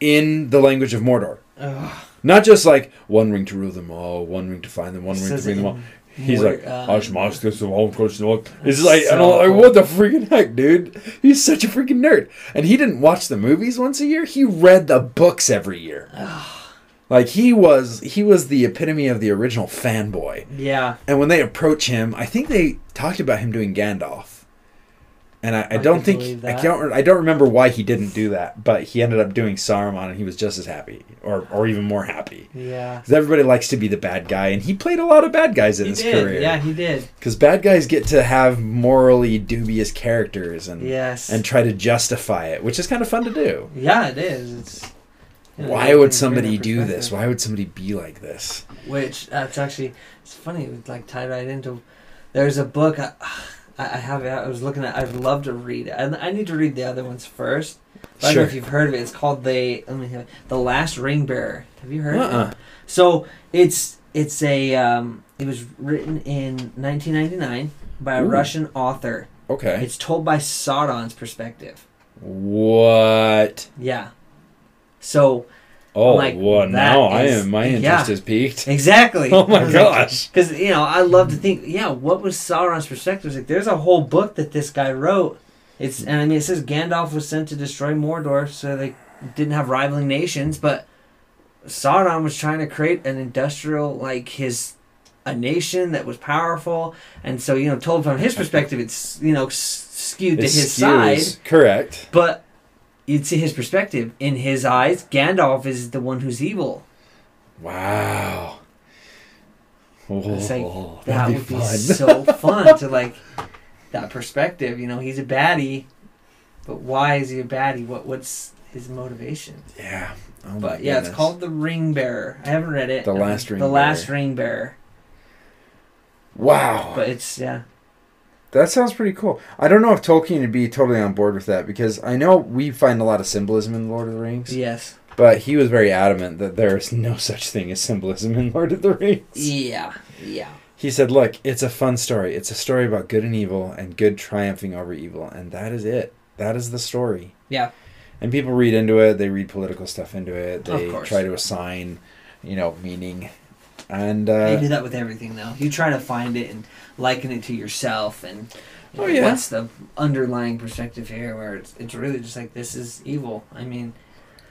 in the language of Mordor. Ugh. Not just like one ring to rule them all, one ring to find them, one ring to bring them all. He's like, uh, "Hush, mouse, this is all close to all." It's like, and I'm like, what the freaking heck, dude? He's such a freaking nerd. And he didn't watch the movies once a year. He read the books every year. Like he was, he was the epitome of the original fanboy. Yeah. And when they approach him, I think they talked about him doing Gandalf. And I, I, I don't could think I that. don't I don't remember why he didn't do that, but he ended up doing Saruman, and he was just as happy, or or even more happy. Yeah. Because everybody likes to be the bad guy, and he played a lot of bad guys in He his did. career. Yeah, he did. Because bad guys get to have morally dubious characters and Yes. and try to justify it, which is kind of fun to do. yeah, it is. It's. you know, Why would somebody do this? Why would somebody be like this? Which that's actually it's funny. It would like tie right into. There's a book I, I I have. it. I was looking at. I'd love to read it. I, I need to read the other ones first. But I don't know if you've heard of it. It's called the let me have, it, the Last Ring Bearer. Have you heard of Uh-uh. it? So it's it's a um, it was written in 1999 by a Ooh. Russian author. Okay. It's told by Sauron's perspective. What? Yeah. So Oh, Like, well, now I is- am. My interest yeah. is piqued. exactly. Oh my gosh. Because you know, I love to think, yeah, what was Sauron's perspective? Like there's a whole book that this guy wrote. It's and I mean, it says Gandalf was sent to destroy Mordor, so they didn't have rivaling nations. But Sauron was trying to create an industrial like his a nation that was powerful, and so you know, told from his perspective, it's you know skewed to his skews. side. Correct. But you'd see his perspective. In his eyes, Gandalf is the one who's evil. Wow. It's like, Oh, that that'd would be be so fun to like that perspective. You know, he's a baddie, but why is he a baddie? What what's his motivation? yeah. Oh but yeah, it's called the Ring Bearer. I haven't read it. The Last Ring The Last. Ring Bearer. Wow. But it's yeah. That sounds pretty cool. I don't know if Tolkien would be totally on board with that because I know we find a lot of symbolism in Lord of the Rings, Yes. but he was very adamant that there is no such thing as symbolism in Lord of the Rings. Yeah. Yeah. He said, "Look, it's a fun story. It's a story about good and evil and good triumphing over evil, and that is it. That is the story." Yeah. And people read into it. They read political stuff into it. They try to assign, you know, meaning. And you uh, do that with everything though. You try to find it and liken it to yourself and you Oh, yeah. what's the underlying perspective here where it's it's really just like this is evil. I mean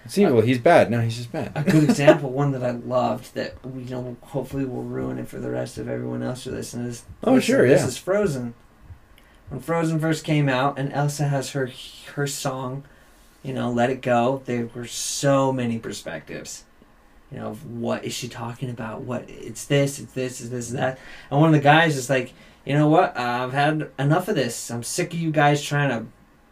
it's evil. He's bad. No, he's just bad. a good example, one that I loved that we you know hopefully will ruin it for the rest of everyone else who listens. Oh, listen, sure, This yeah. is Frozen. When Frozen first came out and Elsa has her her song, you know, Let It Go, there were so many perspectives. You know, what is she talking about? What it's this, it's this, it's this, and that. And one of the guys is like, you know what? I've had enough of this. I'm sick of you guys trying to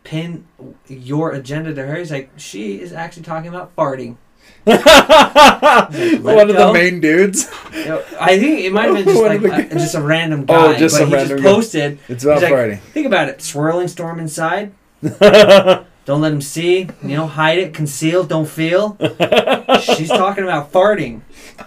pin your agenda to her. He's like, she is actually talking about farting. Let One of go. the main dudes. You know, I think it might have been just like a, just a random Oh, just but he random just guy. posted. It's about like, Friday. Think about it: swirling storm inside. Don't let him see. You know, hide it, conceal, don't feel. She's talking about farting,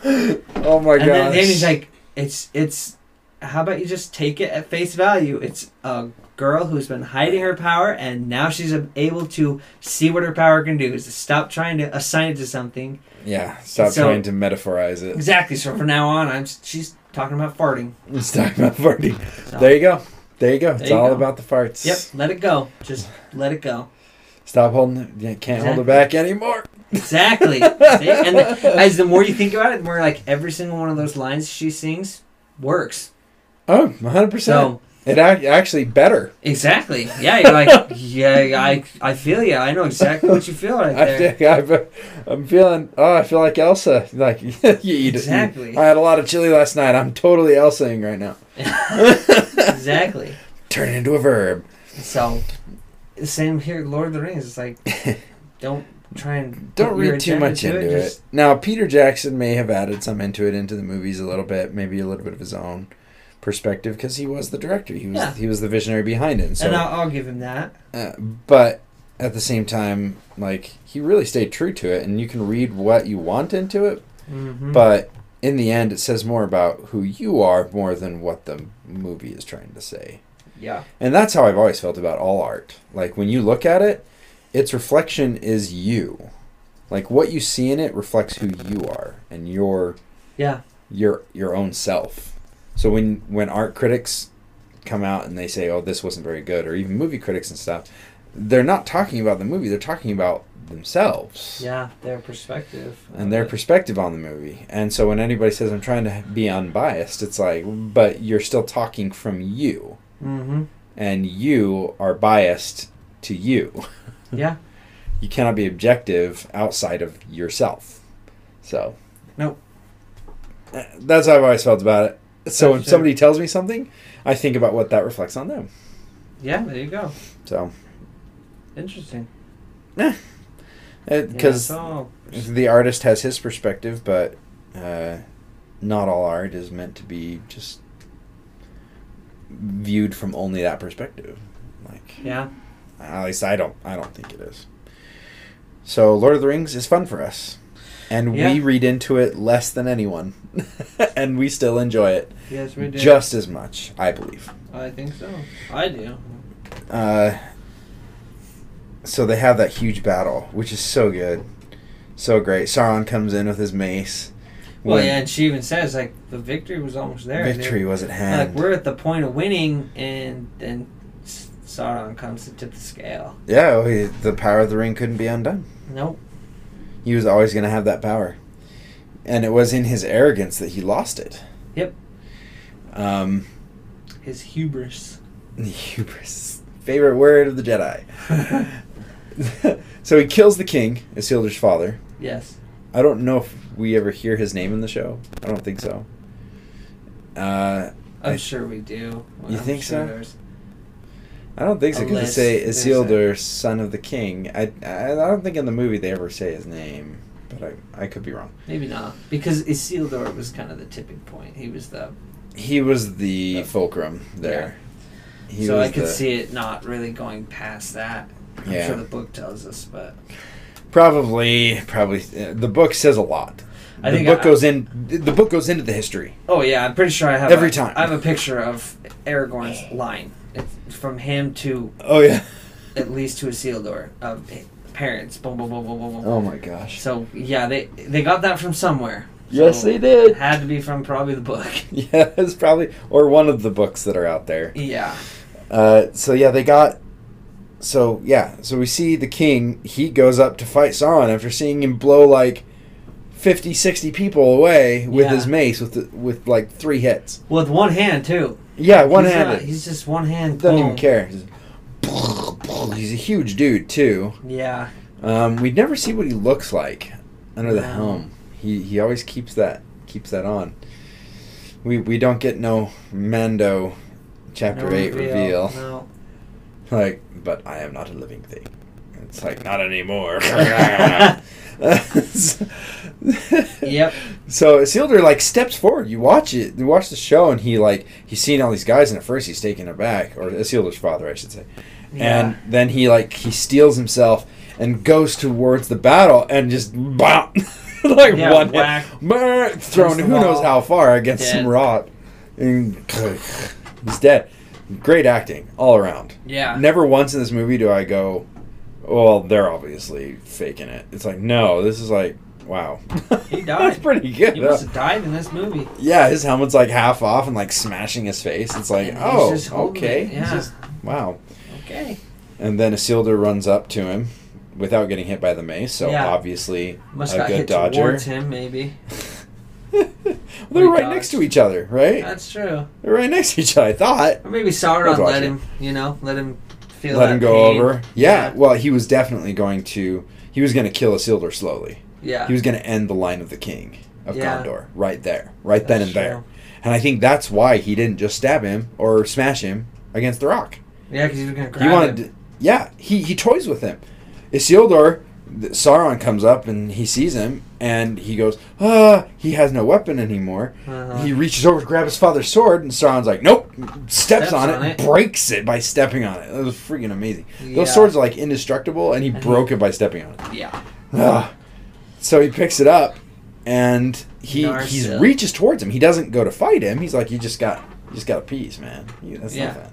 oh my god. and gosh. then, then he's like, "It's it's. How about you just take it at face value? It's a girl who's been hiding her power, and now she's able to see what her power can do. Is to stop trying to assign it to something. yeah, stop So- trying to metaphorize it. Exactly. So from now on, I'm she's talking about farting. Let's talk about farting. So, There you go. There you go. It's you all go. about the farts. Yep. Let it go. Just let it go. Stop holding it. You can't hold it back anymore. Exactly. See? And the, as the more you think about it, the more like every single one of those lines she sings works. Oh, 100%. So it ac- actually better. exactly, yeah. You're like, yeah, I I feel you. I know exactly what you feel right I there. think I've, I'm feeling, oh, I feel like Elsa. Like, you eat it. Exactly. I had a lot of chili last night. I'm totally Elsaing right now. exactly. Turn it into a verb. So same here. Lord of the Rings. It's like, don't try and Don't read too much to into it. just- Now, Peter Jackson may have added some into it into the movies a little bit, maybe a little bit of his own perspective because he was the director. He was Yeah. he was the visionary behind it. So, and I'll, I'll give him that. uh, but at the same time, like he really stayed true to it, and you can read what you want into it, Mm-hmm. but in the end, it says more about who you are more than what the movie is trying to say. Yeah, And that's how I've always felt about all art. Like when you look at it, its reflection is you. Like what you see in it reflects who you are and your yeah, your your own self. So when when art critics come out and they say, "Oh, this wasn't very good," or even movie critics and stuff, they're not talking about the movie. They're talking about themselves yeah. Their perspective and their it. perspective on the movie. And so when anybody says, "I'm trying to be unbiased," it's like, but you're still talking from you, Mhm. and you are biased to you. Yeah. You cannot be objective outside of yourself. So, Nope. Uh, That's how I've always felt about it. So when Sure. somebody tells me something, I think about what that reflects on them. Yeah. There you go. So, Interesting. because yeah, so- the artist has his perspective, but uh, not all art is meant to be just viewed from only that perspective. Like, yeah. at least I don't. I don't think it is. So, Lord of the Rings is fun for us, and Yeah. we read into it less than anyone, and we still enjoy it Yes, we do. just as much. I believe. I think so. I do. Uh, so they have that huge battle, which is so good, so great. Sauron comes in with his mace. Well, When yeah, and she even says like the victory was almost there. victory was at hand. Like we're at the point of winning, and then Sauron comes to tip the scale. yeah, well, he, the power of the ring couldn't be undone. Nope. He was always going to have that power. and it was in his arrogance that he lost it. Yep. Um, His hubris. hubris, favorite word of the Jedi. so he kills the king, Isildur's father. yes. I don't know if we ever hear his name in the show. I don't think so. Uh, I'm I- sure we do. You I'm think sure so? there's- I don't think so because they say Isildur, son of the king. I, I I don't think in the movie they ever say his name, but I I could be wrong. Maybe not. Because Isildur was kind of the tipping point. He was the. He was the Yeah. fulcrum there. He so I could the- see it not really going past that. I'm Yeah. sure the book tells us, but. Probably, probably. uh, the book says a lot. I the think book I- goes in. The book goes into the history. Oh, yeah, I'm pretty sure I have. Every a- time. I have a picture of Aragorn's line. It's from him to Oh yeah. at least to Isildur of parents. Boom, boom, boom, boom, boom, boom. Oh my gosh. So yeah, they they got that from somewhere. Yes, So they It did. had to be from probably the book. Yeah, it's probably or one of the books that are out there. Yeah. Uh, so yeah, they got. So yeah, so we see the king. He goes up to fight Sauron after seeing him blow like 50, 60 people away with Yeah. his mace with the, with like three hits. With one hand too. Yeah, one He's not- He's just one hand. Doesn't even care. He's, he's a huge dude too. Yeah. Um, we'd never see what he looks like under the helm. He he always keeps that keeps that on. We we don't get no Mando chapter No eight reveal. No. Like, but I am not a living thing. It's like not anymore. Yep. So Isildur like steps forward. You watch it. You watch the show, and he like he's seeing all these guys, and at first he's taken aback, or uh, Isildur's father, I should say. Yeah. And then he like he steels himself and goes towards the battle and just bam, like Yeah, one whack. hit, brr, thrown who knows how far against Dead. some rock, and he's dead. Great acting all around. Yeah. Never once in this movie do I go, well, they're obviously faking it. It's like no, this is like wow. He died. That's pretty good. He though. must have died in this movie. Yeah, his helmet's like half off and like smashing his face. It's like, oh, okay. it, He's yeah. just- wow. Okay. And then Isildur runs up to him without getting hit by the mace, so Yeah. obviously Must a got good hit dodger. towards him, maybe. They're oh right next to each other, right? That's true. They're right next to each other. I thought. Or maybe Sauron let him, you know, let him feel Let him go pain. over. Yeah, well, he was definitely going to. He was going to kill Isildur slowly. Yeah. He was going to end the line of the king of Yeah. Gondor right there, right then That's and there. And I think that's why he didn't just stab him or smash him against the rock. Yeah, because he was gonna grab he wanted him. to, yeah he he toys with him Isildur Sauron comes up and he sees him and he goes ah he has no weapon anymore Uh-huh. he reaches over to grab his father's sword and Sauron's like nope steps, Steps on, it, on and it. breaks it by stepping on it it was freaking amazing Yeah. those swords are like indestructible and he And he- broke it by stepping on it Yeah. Ah. so he picks it up and he he reaches towards him he doesn't go to fight him he's like you just got you just got a piece man you, that's Yeah. nothing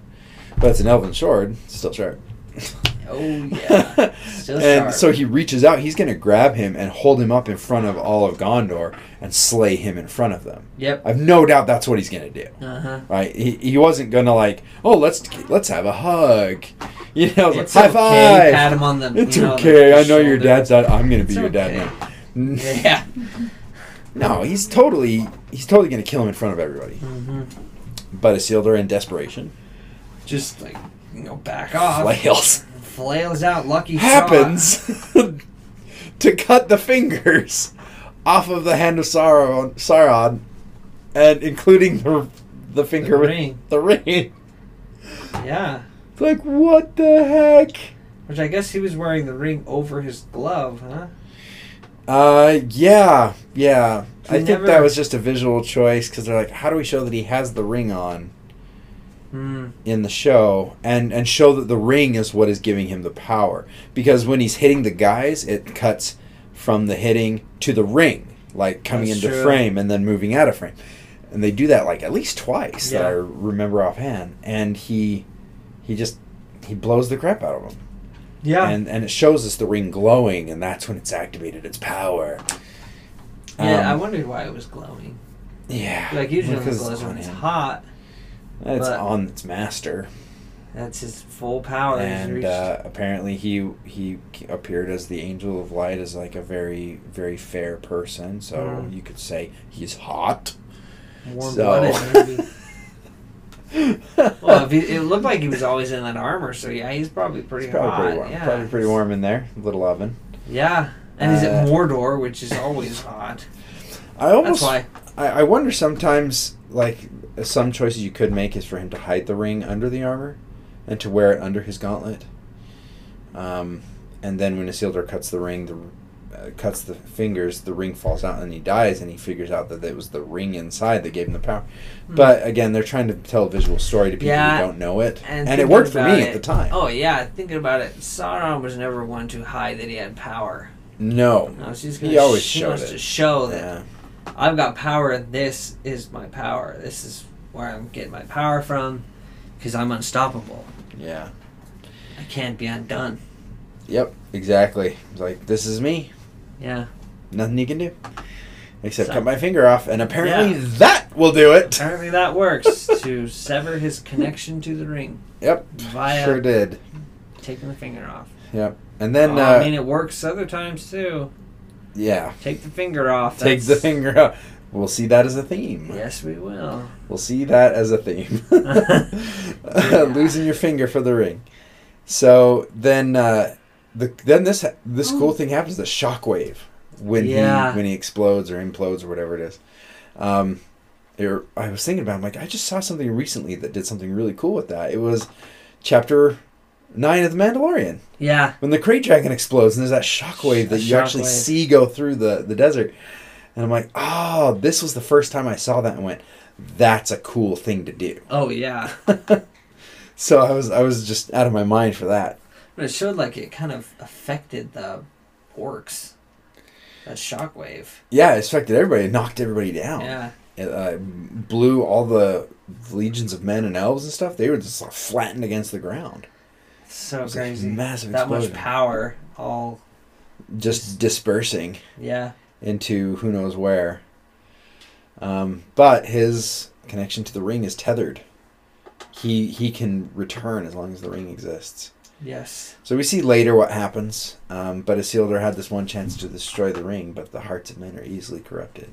but it's an elven sword it's still sharp Oh yeah. Still and sharp. so he reaches out. He's going to grab him and hold him up in front of all of Gondor and slay him in front of them. Yep. I've no doubt that's what he's going to do. Uh huh. Right? He, he wasn't going to like, oh, let's let's have a hug. You know, It's high okay. five. Pat him on the. it's know, okay. the I know your dad's dad. I'm going to be It's your dad now. Yeah. No, he's totally he's totally going to kill him in front of everybody. hmm But Isildur, in desperation, Just like you know, back off. flails. Flails out. Lucky happens to cut the fingers off of the hand of Sauron, Sauron and including the the finger The with ring. the ring. Yeah. It's like what the heck? Which I guess he was wearing the ring over his glove, huh? Uh, yeah, yeah. He I think that was just a visual choice because they're like, how do we show that he has the ring on Hmm. in the show, and and show that the ring is what is giving him the power? Because when he's hitting the guys, it cuts from the hitting to the ring, like coming That's into true. frame and then moving out of frame, and they do that like at least twice that I remember offhand. And he he just he blows the crap out of him. Yeah. and and it shows us the ring glowing, and that's when it's activated its power. yeah. I Um, wondered why it was glowing. yeah, Like usually it glows when it's hot. It's but- on its master. That's his full power. He's and reached- uh, apparently he he appeared as the angel of light as like a very very fair person. So Mm. you could say he's hot. warm so- blooded, maybe. well, if he, it looked like he was always in that armor, so yeah, he's probably pretty It's probably hot. pretty warm. Yeah. Probably pretty warm in there. Little oven. Yeah, and he's Uh, at Mordor, which is always hot. I That's almost why. I, I wonder sometimes like some choices you could make is for him to hide the ring under the armor and to wear it under his gauntlet. Um, and then when Isildur cuts the ring, the uh, cuts the fingers, the ring falls out and he dies, and he figures out that it was the ring inside that gave him the power. Hmm. But again, they're trying to tell a visual story to people Yeah, who don't know it, and, it worked for me it- at the time. Oh yeah, thinking about it, Sauron was never one to hide that he had power. No, No, she's He always showed wants it. to show that yeah, I've got power. This is my power. This is where I'm getting my power from, because I'm unstoppable. yeah, I can't be undone. yep, exactly. It's like this is me. Yeah. Nothing you can do. Except So- cut my finger off, and apparently Yeah. that will do it. Apparently that works to sever his connection to the ring Yep, via sure did. taking the finger off. Yep, and then Oh, uh, I mean, it works other times too. Yeah, Take the finger off. take the finger off. We'll see that as a theme. Yes, we will. We'll see that as a theme. Losing your finger for the ring. So then, uh, the then this this cool thing happens. The shockwave when Yeah. he when he explodes or implodes or whatever it is. Um, there- I was thinking about. it, I'm like, I just saw something recently that did something really cool with that. It was chapter nine of the Mandalorian Yeah. when the krayt dragon explodes and there's that shockwave that you actually see go through the the desert. And I'm like, oh, this was the first time I saw that and went, that's a cool thing to do. Oh yeah. So I was I was just out of my mind for that. But it showed like it kind of affected the orcs. That shockwave. Yeah, it affected everybody. It knocked everybody down. Yeah. It uh, blew all the legions of men and elves and stuff. They were just like, flattened against the ground. So It was a crazy. massive that much power. All. Just dispersing Yeah. into who knows where. Um, but his connection to the ring is tethered. He he can return as long as the ring exists. Yes. So we see later what happens. Um, but Isildur had this one chance to destroy the ring, but the hearts of men are easily corrupted.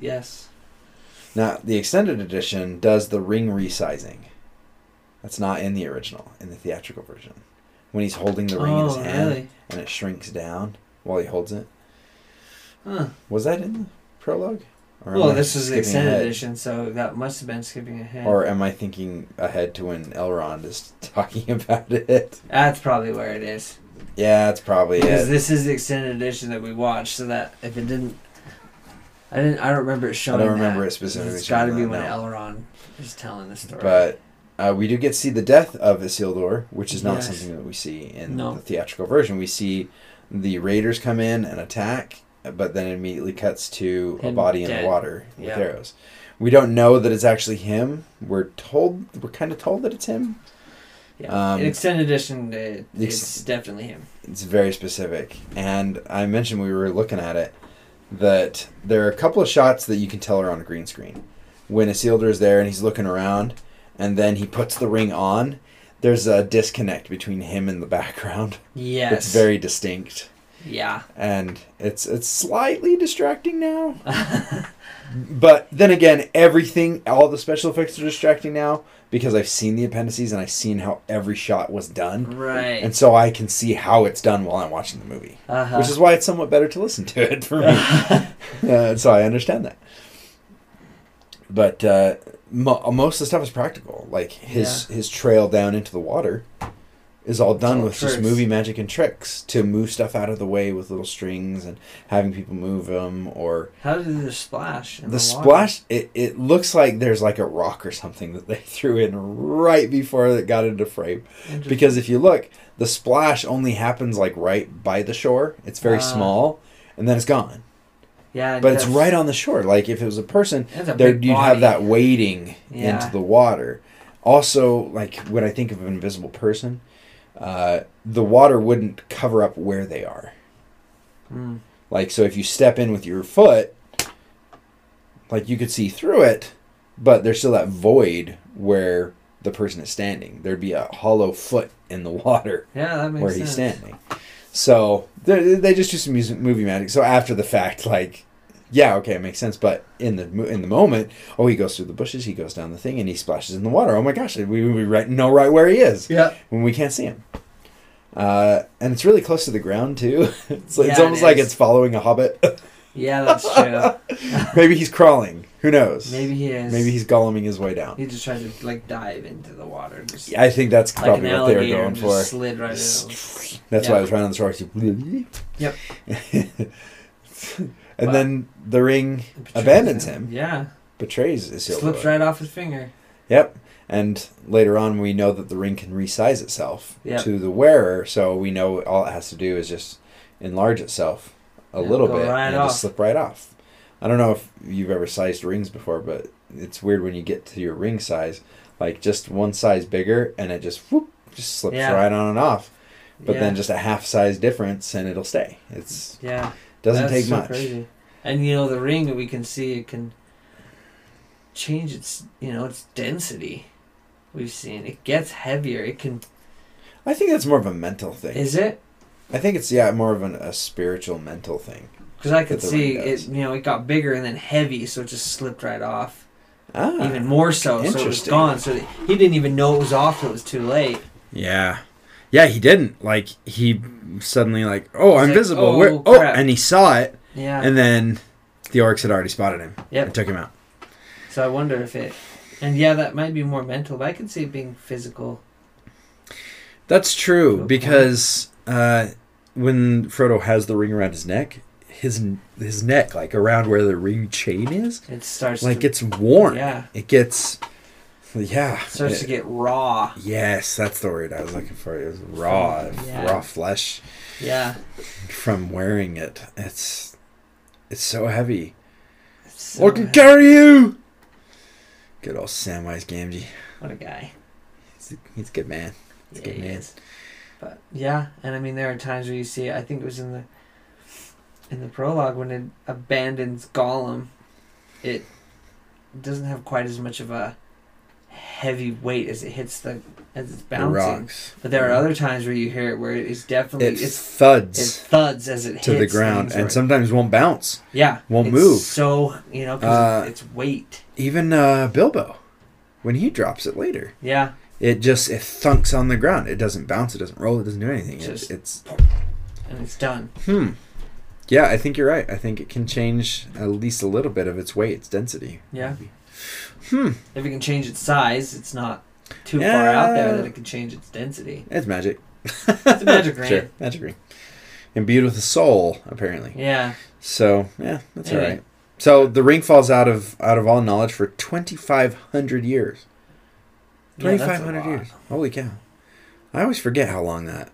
Yes. Now, the extended edition does the ring resizing. That's not in the original, in the theatrical version. When he's holding the ring in his oh hand really? and it shrinks down while he holds it. Huh. Was that in the prologue? Or am Well, I this is the skipping extended ahead? edition, so that must have been skipping ahead. Or am I thinking ahead to when Elrond is talking about it? That's probably where it is. Yeah, that's probably Because it. this is the extended edition that we watched, so that if it didn't, I didn't, I don't remember it showing. I don't remember that. it specifically. It's got to showing be that, when no. Elrond is telling the story. But uh, we do get to see the death of Isildur, which is not Yes. something that we see in No. the theatrical version. We see the raiders come in and attack, but then it immediately cuts to a Him body in the water with Yeah. arrows. We don't know that it's actually him. We're told we're kind of told that it's him. yeah, um, in extended edition, it, ex- it's definitely him. It's very specific, and I mentioned we were looking at it that there are a couple of shots that you can tell are on a green screen. When Isildur is there and he's looking around, and then he puts the ring on. There's a disconnect between him and the background. Yes. It's very distinct, Yeah. and it's it's slightly distracting now. But then again, everything, all the special effects are distracting now because I've seen the appendices and I've seen how every shot was done, right. and so I can see how it's done while I'm watching the movie. uh-huh. which is why it's somewhat better to listen to it for me. uh, so I understand that. But uh, mo- most of the stuff is practical. Like his his trail down into the water is all done all with just movie magic and tricks to move stuff out of the way with little strings and having people move them or How did the splash? the water? splash. It, it looks like there's like a rock or something that they threw in right before it got into frame. Because if you look, the splash only happens like right by the shore. It's very Ah. small, and then it's gone. Yeah, But it's right on the shore. Like if it was a person, a there you'd body. have that wading Yeah. into the water. Also, like when I think of an invisible person, uh, the water wouldn't cover up where they are. Mm. Like so, if you step in with your foot, like you could see through it, but there's still that void where the person is standing. There'd be a hollow foot in the water Yeah, that makes where sense. he's standing. So they they just do some music, movie magic. So after the fact, like, yeah, okay, it makes sense. But in the in the moment, oh, he goes through the bushes, he goes down the thing, and he splashes in the water. Oh my gosh, we, we right, know right where he is Yeah. when we can't see him. Uh, and it's really close to the ground too. it's, it's Yeah, it almost like it's following a hobbit. Yeah, that's true. Maybe he's crawling. Who knows? Maybe he is. Maybe he's golluming his way down. He just tried to like dive into the water. Just, I think that's like probably what they were going for. just slid right in. That's Yeah. why I was right on the shore. Yep. and But- then the ring abandons him, Yeah. betrays Isildur. Slips right off his finger. Yep. And later on, we know that the ring can resize itself Yep. to the wearer, so we know all it has to do is just enlarge itself a little bit right and just slip right off. I don't know if you've ever sized rings before, but it's weird when you get to your ring size, like just one size bigger, and it just whoop, just slips Yeah. right on and off. But yeah. then just a half size difference, and it'll stay. It's yeah. doesn't That's take so much. Crazy. And you know the ring we can see it can change its you know its density. We've seen it gets heavier. It can I think that's more of a mental thing. is it? I think it's yeah more of an, a spiritual mental thing. Because I could see it. You know it got bigger and then heavy, so it just slipped right off. Ah, Even more so, so it was gone. So he didn't even know it was off till it was too late. Yeah. Yeah, he didn't. Like he suddenly like, oh, I'm like, visible. "Oh, Where? Oh, crap." and he saw it, Yeah. and then the orcs had already spotted him Yep. and took him out. So I wonder if it, and yeah, that might be more mental, but I could see it being physical. That's true Good because uh, when Frodo has the ring around his neck, his his neck, like around where the ring chain is, It starts like to, it's worn. yeah, It gets, yeah. it starts it- to get raw. Yes, that's the word I was looking for. It was raw, Yeah. raw flesh Yeah, from wearing it. It's it's so heavy. It's so I can heavy. carry you. Good old Samwise Gamgee. what a guy. He's a, he's a good man. He's a good man. is. But yeah, and I mean there are times where you see. I think it was in the in the prologue when it abandons Gollum. It doesn't have quite as much of a heavy weight as it hits the as it's The bouncing. rocks. But there are other times where you hear it where it's definitely It it's thuds it thuds as it to the ground and where- sometimes won't bounce. yeah won't it's move. So you know because Uh, it's weight. Even uh, Bilbo, when he drops it later, Yeah, it just it thunks on the ground. It doesn't bounce. It doesn't roll. It doesn't do anything. It's, Just- it's and it's done. hmm. Yeah, I think you're right. I think it can change at least a little bit of its weight, its density. Yeah. maybe. Hmm. If it can change its size, it's not too far out there that it can change its density. It's magic. It's a magic ring. Sure, magic ring. Imbued with a soul, apparently. Yeah, So yeah, that's all Anyway. right. So the ring falls out of out of all knowledge for twenty five hundred years. Yeah, Twenty that's a five hundred lot. years. Holy cow! I always forget how long that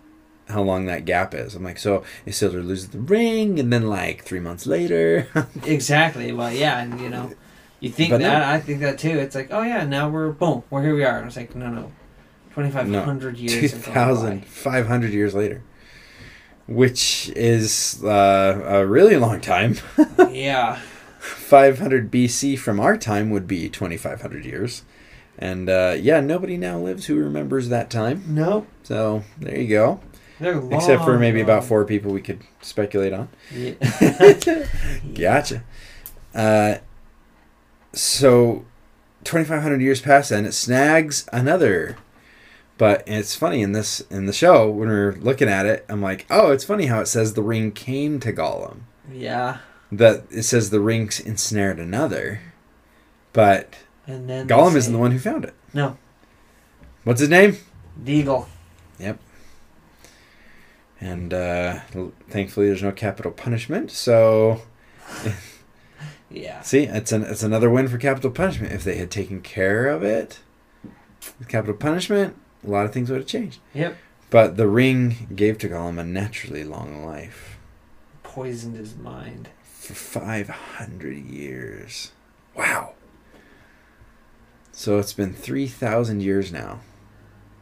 how long that gap is. I'm like, so Isildur loses the ring, and then like three months later, Exactly. Well, yeah, and you know, you think But no. that I think that too. It's like, oh yeah, now we're boom, we're here we are. And it's like, no, no, twenty five hundred two years. gone thousand five hundred years later, which is uh, a really long time. yeah, 500 BC from our time would be 2,500 years. And uh, yeah, nobody now lives who remembers that time. no, So there you go. long. Except for maybe about four people we could speculate on. Yeah. Gotcha. Uh, so 2,500 years pass and it snags another. But it's funny in this in the show when we're looking at it, I'm like, oh, it's funny how it says the ring came to Gollum. Yeah, That it says the ring ensnared another, but and then Gollum isn't the one who found it. No, What's his name? Déagol. Yep. And uh, thankfully, there's no capital punishment. So, Yeah, see, it's an it's another win for capital punishment. If they had taken care of it with capital punishment, a lot of things would have changed. Yep. But the ring gave to Gollum a naturally long life poisoned his mind. for 500 years. Wow. So it's been 3,000 years now.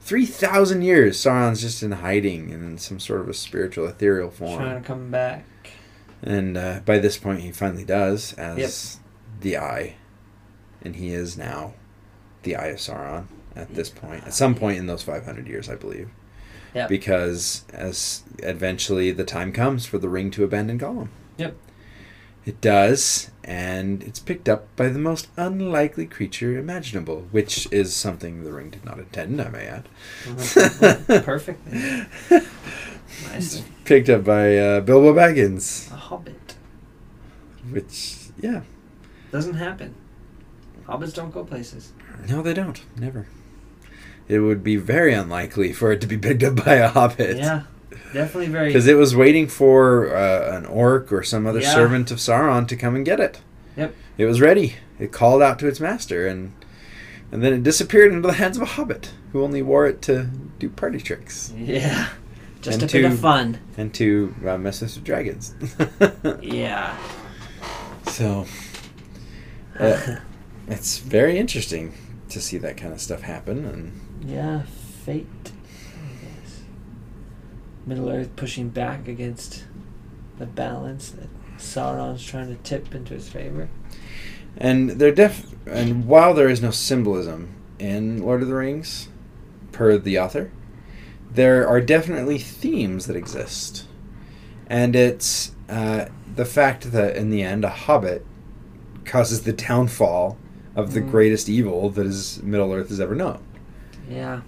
3,000 years Sauron's just in hiding in some sort of a spiritual, ethereal form. Trying to come back. And uh, by this point, he finally does as the Eye. And he is now the Eye of Sauron at this point. At some point in those 500 years, I believe. Yep. Because as eventually the time comes for the ring to abandon Gollum. Yep. It does, and it's picked up by the most unlikely creature imaginable, which is something the ring did not intend, I may add. Perfect. nice. Picked up by uh, Bilbo Baggins, A hobbit. which, yeah. Doesn't happen. Hobbits don't go places. No, they don't. Never. It would be very unlikely for it to be picked up by a hobbit. Yeah. Definitely very. Because it was waiting for uh, an orc or some other Yeah. servant of Sauron to come and get it. Yep. It was ready. It called out to its master, and and then it disappeared into the hands of a hobbit who only wore it to do party tricks Yeah. Just And a bit to- of fun. and to uh, mess with dragons. Yeah. so uh, it's very interesting to see that kind of stuff happen, and Yeah, fate. Middle Earth pushing back against the balance that Sauron's trying to tip into his favor. And they're def and while there is no symbolism in Lord of the Rings, per the author, there are definitely themes that exist. And it's uh, the fact that in the end a hobbit causes the downfall of the Mm. greatest evil that is Middle Earth has ever known. Yeah.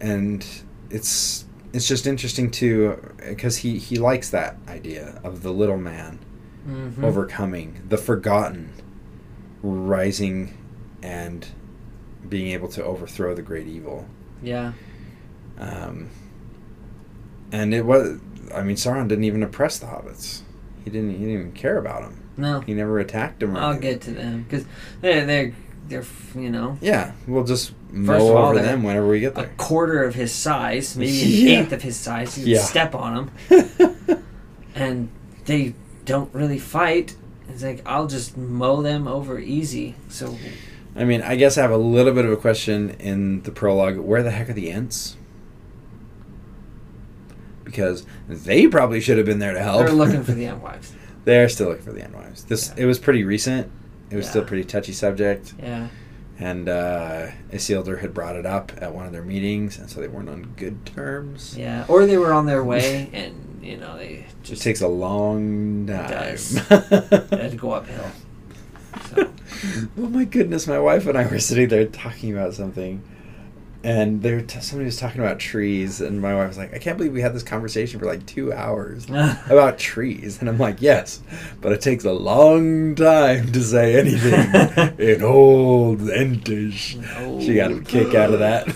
And it's it's just interesting to because he he likes that idea of the little man Mm-hmm. overcoming the forgotten rising and being able to overthrow the great evil Yeah. um, and it was i mean sauron didn't even oppress the hobbits he didn't he didn't even care about them No. he never attacked them or I'll anything. get to them because they're they're they're you know yeah we'll just mow First of all, over them whenever we get there. a quarter of his size, maybe an Yeah. eighth of his size. You can Yeah. step on them, and they don't really fight. It's like I'll just mow them over easy. So i mean i guess i have a little bit of a question in the prologue where the heck are the ents because they probably should have been there to help they're looking for the Entwives. They're still looking for the Entwives. This Yeah. it was pretty recent. It was still Yeah. pretty touchy subject, Yeah. And uh, Isildur had brought it up at one of their meetings, and so they weren't on good terms. Yeah. Or they were on their way, and you know they It just takes a long time. they had to go uphill. So oh my goodness, my wife and I were sitting there talking about something, and they were t- somebody was talking about trees, and my wife was like, "I can't believe we had this conversation for like two hours about trees," and I'm like, "Yes, but it takes a long time to say anything in old Entish." She got a kick out of that.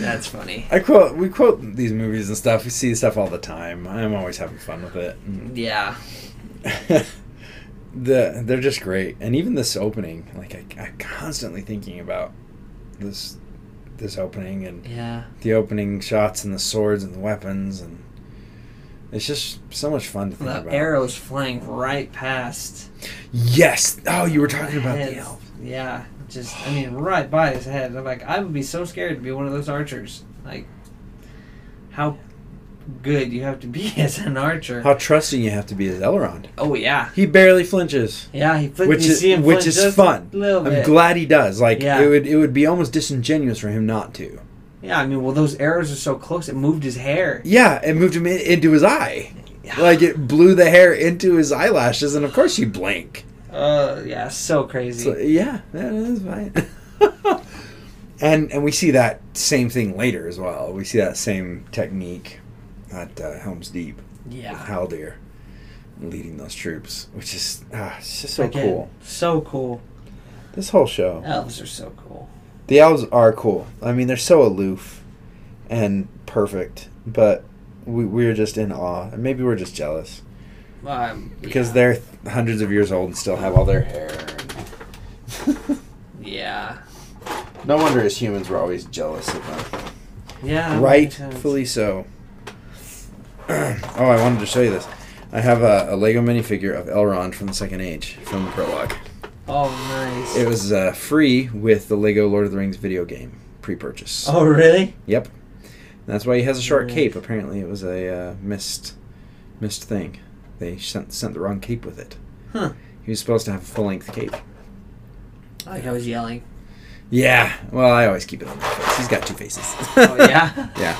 That's funny. I quote we quote these movies and stuff. We see stuff all the time. I'm always having fun with it. Mm. Yeah. the they're just great, and even this opening, like I, I'm constantly thinking about this this opening and Yeah. the opening shots and the swords and the weapons and it's just so much fun to think The about. arrows flying right past. Yes. Oh, you were talking about the elf. Yeah, just I mean, right by his head. I'm like, I would be so scared to be one of those archers. Like, how good you have to be as an archer. How trusting you have to be as Elrond. oh yeah, He barely flinches. yeah. He flinches. Which is- see him which is fun. I'm glad he does. Like Yeah. it would it would be almost disingenuous for him not to. Yeah, I mean, well, those arrows are so close. It moved his hair. Yeah, it moved him in, into his eye. Yeah. Like it blew the hair into his eyelashes, and of course you blink. Uh, yeah, so crazy. So, yeah, that is fine. and and we see that same thing later as well. We see that same technique at uh, Helm's Deep Yeah. with. Haldir leading those troops, which is ah, it's just so Again, cool. So cool. This whole show, Elves are so cool. the elves are cool. I mean, they're so aloof and perfect, but we we're just in awe, and maybe we're just jealous Um, because yeah. they're hundreds of years old and still have all their hair. and- Yeah. no wonder as humans we're always jealous of them. Yeah. that makes sense. Rightfully so. oh, I wanted to show you this. I have a, a Lego minifigure of Elrond from the Second Age from the prologue. Oh, nice. It was uh, free with the Lego Lord of the Rings video game pre-purchase. Oh, really? Yep. And that's why he has a short Nice. cape. Apparently, it was a uh, missed missed thing. They sent sent the wrong cape with it. Huh. He was supposed to have a full length cape. Like I was yelling. Yeah. Well, I always keep it on my face. He's got two faces. Oh yeah. yeah.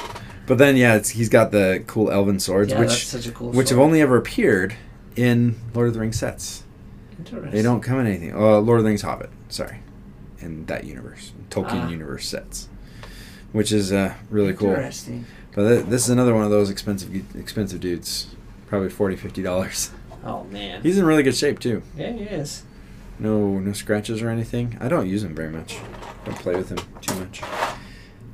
But then yeah, it's, he's got the cool elven swords, yeah, which cool. which have only ever appeared in Lord of the Rings sets. Interesting. They don't come in anything. Uh, Lord of the Rings Hobbit, sorry, in that universe, Tolkien Ah. universe sets, which is uh, really cool. Interesting. But th- this is another one of those expensive expensive dudes, probably 40 50 dollars. Oh man. He's in really good shape too. yeah, he is. No no scratches or anything. I don't use him very much. Don't play with him too much.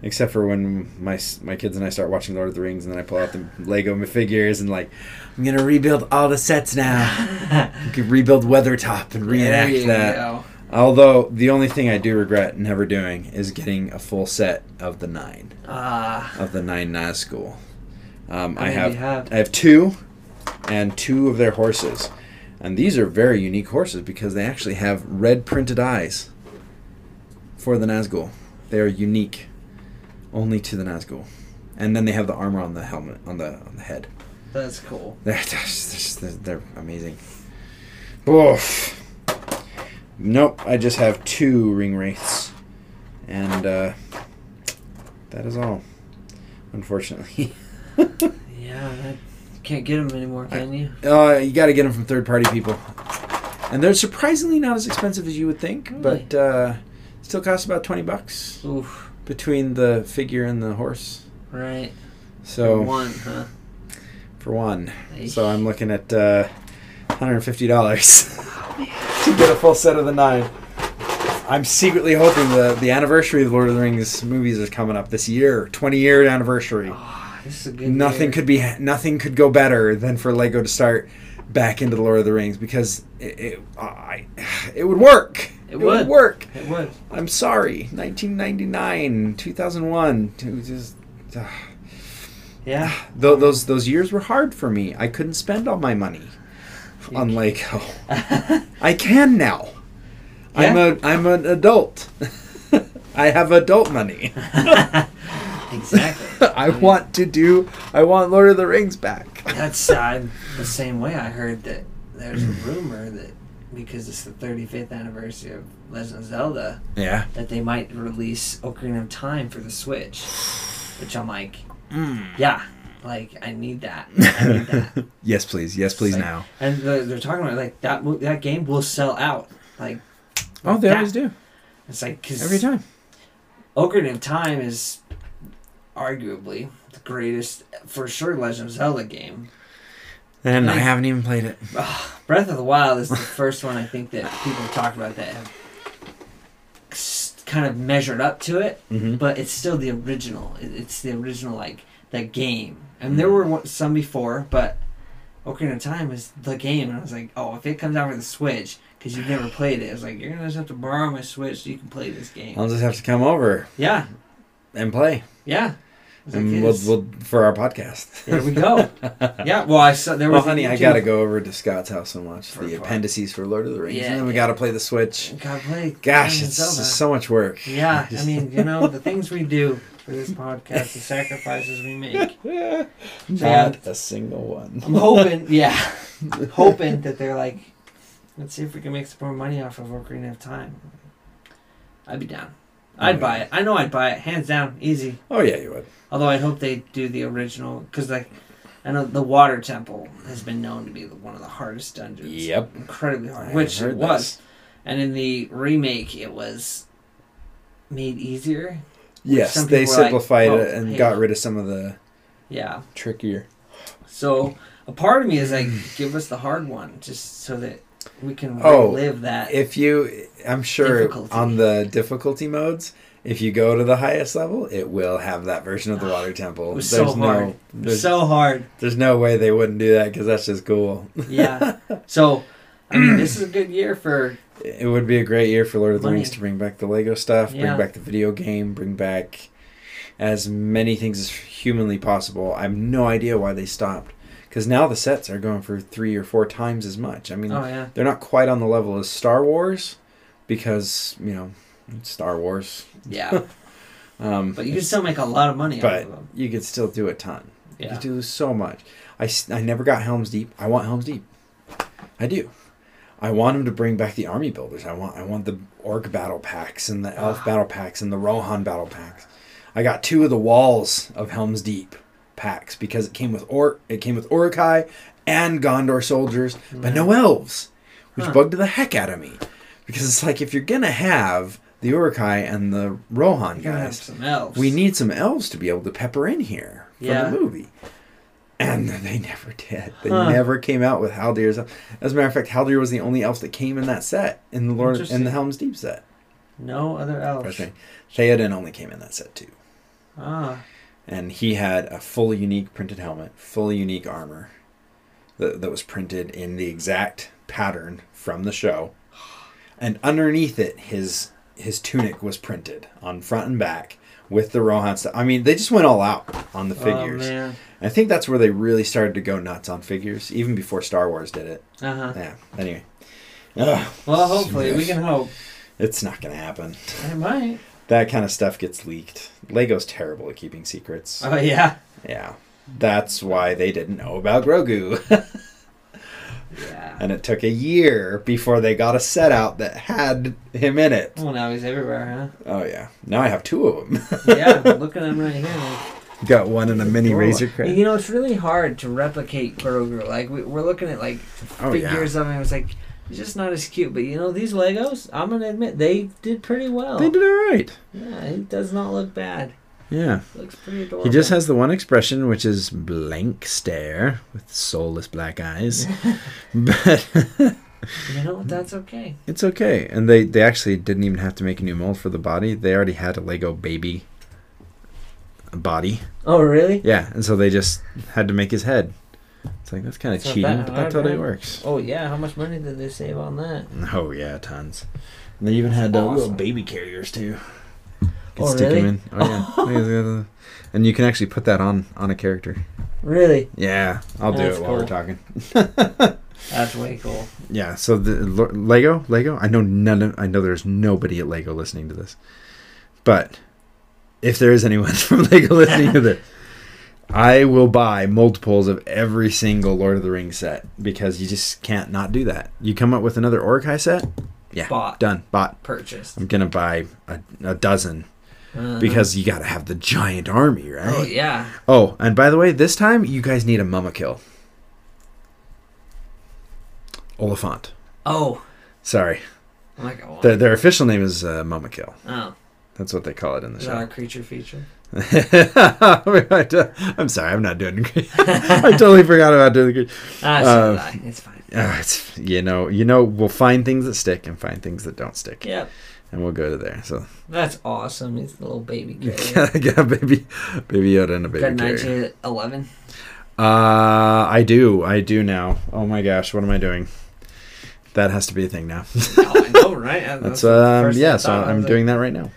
Except for when my my kids and I start watching Lord of the Rings, and then I pull out the Lego figures and like, I'm gonna rebuild all the sets now. You could rebuild Weathertop and reenact you that. Although the only thing I do regret never doing is getting a full set of the nine Ah. of the nine Nazgul. Um, I have, have? I have two, and two of their horses, and these are very unique horses because they actually have red printed eyes. For the Nazgul, they are unique, only to the Nazgul, and then they have the armor on the helmet on the on the head. That's cool. They're, they're, they're, they're amazing. Oof. Nope, I just have two ring wraiths. And uh, that is all. Unfortunately. Yeah, that, can't get them anymore, can you? uh, you got to get them from third party people. And they're surprisingly not as expensive as you would think, Really? but uh, still cost about 20 bucks Oof. Between the figure and the horse. Right. So, for one, huh? for one. Eesh. So I'm looking at uh, $150 to get a full set of the nine. I'm secretly hoping the the anniversary of Lord of the Rings movies is coming up this year, 20 year anniversary. Oh, this is a good. Nothing year. could be nothing could go better than for Lego to start back into the Lord of the Rings because it it, I, it would work. It would. work. It would. I'm sorry. 1999, 2001, to just. Uh, Yeah. Tho- those those years were hard for me. I couldn't spend all my money You on Lego. I can now. I'm a I'm an adult. I have adult money. exactly. I want to do. I want Lord of the Rings back. That's uh, the same way. I heard that there's a rumor that because it's the 35th anniversary of Legend of Zelda, Yeah. that they might release Ocarina of Time for the Switch. Which I'm like, Mm. yeah, like I need that. I need that. yes, please. Yes, please. Like, now. And they're, they're talking about like that. That game will sell out. Like Oh, they that. always do. It's like cause Every time. Ocarina of Time is arguably the greatest, for sure, Legend of Zelda game. And I Like- haven't even played it. Ah, Breath of the Wild is the first one I think that people talk about that have kind of measured up to it, Mm-hmm. but it's still the original. It's the original like that game, and there were some before, but Ocarina of Time is the game, and I was like, oh, if it comes out for the Switch, because you've never played it, I was like, you're gonna just have to borrow my Switch so you can play this game. I'll just have to come over yeah, and play, yeah. I was like, and we'll, we'll for our podcast. There we go. Yeah, well, I saw there was. Well, honey, I gotta go over to Scott's house and watch For the appendices for Lord of the Rings, Yeah, and then we yeah. gotta play the Switch. Gotta play. Gosh, it's so much work. Yeah, I mean, you know, the things we do for this podcast, the sacrifices we make. Not a single one. I'm hoping, yeah, hoping that they're like, let's see if we can make some more money off of Ocarina of Time. I'd be down. I'd Oh, buy it. I know I'd buy it, hands down, easy. Oh yeah, you would. Although I hope they do the original, because like, I know the Water Temple has been known to be the- one of the hardest dungeons. Yep. Incredibly hard, I which it was. this. And in the remake, it was made easier. Yes, they like, simplified "Oh, it and hey." got rid of some of the Yeah. trickier. So a part of me is like, give us the hard one, just so that we can Oh, relive that. If you, I'm sure Difficulty. on the difficulty modes, if you go to the highest level, it will have that version of the water temple. It was there's so hard. no, there's, so hard. there's no way they wouldn't do that because that's just cool. Yeah. So, I mean, this is a good year for. it would be a great year for Lord of the Rings to bring back the Lego stuff, Yeah. bring back the video game, bring back as many things as humanly possible. I have no idea why they stopped because now the sets are going for three or four times as much. I mean, Oh yeah. they're not quite on the level as Star Wars because you know Star Wars. Yeah. Um, But you can still make a lot of money out but of them. you could still do a ton. You could do so much. I, I never got Helm's Deep. I want Helm's Deep. I do. I want him to bring back the army builders. I want I want the orc battle packs and the elf Ah. battle packs and the Rohan battle packs. I got two of the walls of Helm's Deep packs because it came with or it came with Uruk-hai and Gondor soldiers, but no elves, which Huh. bugged the heck out of me. Because it's like if you're gonna have the Uruk-hai and the Rohan You gotta have guys, some elves. we need some elves to be able to pepper in here for Yeah. the movie. And they never did. They Huh. never came out with Haldir's. As a matter of fact, Haldir was the only elf that came in that set in the Lord in the Helm's Deep set. no other elves. Theoden only came in that set too, Ah, and he had a fully unique printed helmet, fully unique armor that, that was printed in the exact pattern from the show, and underneath it, his his tunic was printed on front and back with the Rohan stuff. I mean, they just went all out on the figures. Oh. I think that's where they really started to go nuts on figures, even before Star Wars did it. Uh huh. Yeah. Anyway, Ugh, Well, hopefully we can hope. it's not gonna happen. It might. That kind of stuff gets leaked. Lego's terrible at keeping secrets. Oh yeah. Yeah, that's why they didn't know about Grogu, Yeah. and it took a year before they got a set out that had him in it. Well, now he's everywhere, huh? Oh yeah, now I have two of them. Yeah. Look at him right here. Got one in a mini Cool. razor crest. You know, it's really hard to replicate Grogu. Like we, we're looking at like Oh, yeah. figures of him. It's like he's just not as cute. But you know, these Legos, I'm gonna admit they did pretty well. They did all right. Yeah, he does not look bad. Yeah. Looks pretty adorable. He just has the one expression, which is blank stare with soulless black eyes. but You know, that's okay. it's okay. And they, they actually didn't even have to make a new mold for the body. They already had a Lego baby body. Oh, really? Yeah, and so they just had to make his head. It's like that's kind of cheating, that but that totally right? works. Oh yeah. How much money did they save on that? Oh yeah, tons. And they even had uh, little baby carriers too. Could Oh, stick 'em really? in. Oh, oh yeah. and you can actually put that on on a character. Really? Yeah, I'll do That's it while we're talking. That's way cool. Yeah, so the Lego, Lego. I know none. Of, I know there's nobody at Lego listening to this, but if there is anyone from Lego listening to this, I will buy multiples of every single Lord of the Rings set because you just can't not do that. You come up with another Uruk-hai set, yeah, Bought. done, bought. Purchased. I'm gonna buy a, a dozen Uh-huh. because you got to have the giant army, right? Oh yeah. Oh, and by the way, this time you guys need a Mûmakil. Oliphant. Oh. Sorry. Oh. Their, their official name is uh, Mûmakil. oh. That's what they call it in the Is that show. creature feature? I'm sorry, I'm not doing. I totally forgot about doing the. Ah, so Uh. It's fine. Uh, it's you know you know we'll find things that stick and find things that don't stick, Yep. And we'll go to there. So That's awesome. He's a little baby carrier. yeah, baby, baby Yoda and a baby Got carrier. 1911. Uh, I do, I do now. Oh my gosh, what am I doing? That has to be a thing now. oh, I know, right? That's the um yeah. I So thought. I I'm doing like, that right now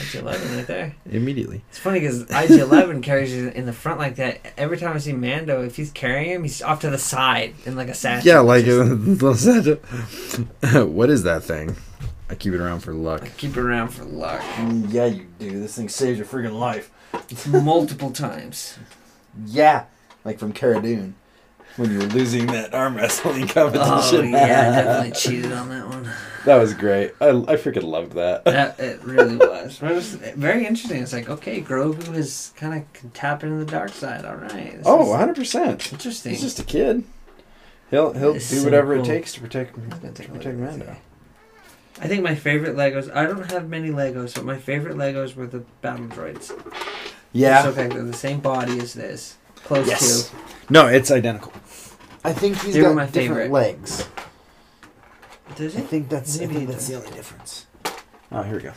IG-11 right there. immediately. It's funny because IG-11 carries you in the front like that. Every time I see Mando, if he's carrying him, he's off to the side in like a satchel. Yeah, like a little satchel. what is that thing? I keep it around for luck. I keep it around for luck. Yeah, you do. This thing saves your freaking life. Multiple times. Yeah, like from Cara Dune when you were losing that arm wrestling competition. Oh yeah, I definitely cheated on that one. that was great. I, I freaking loved that. That it really was. It was very interesting. It's like okay, Grogu is kind of tapping into the dark side. All right. This Oh, 100 percent. interesting. He's just a kid. He'll he'll It's do so whatever cool. it takes to protect I'm gonna to take a look protect at Mando. This. I think my favorite Legos. I don't have many Legos, but my favorite Legos were the battle droids. Yeah. It's okay. They're the same body as this. Close Yes. to. No, it's identical. I think he's They got my different favorite. legs. Does I think that's I Maybe think that's the only difference. Oh, here we go.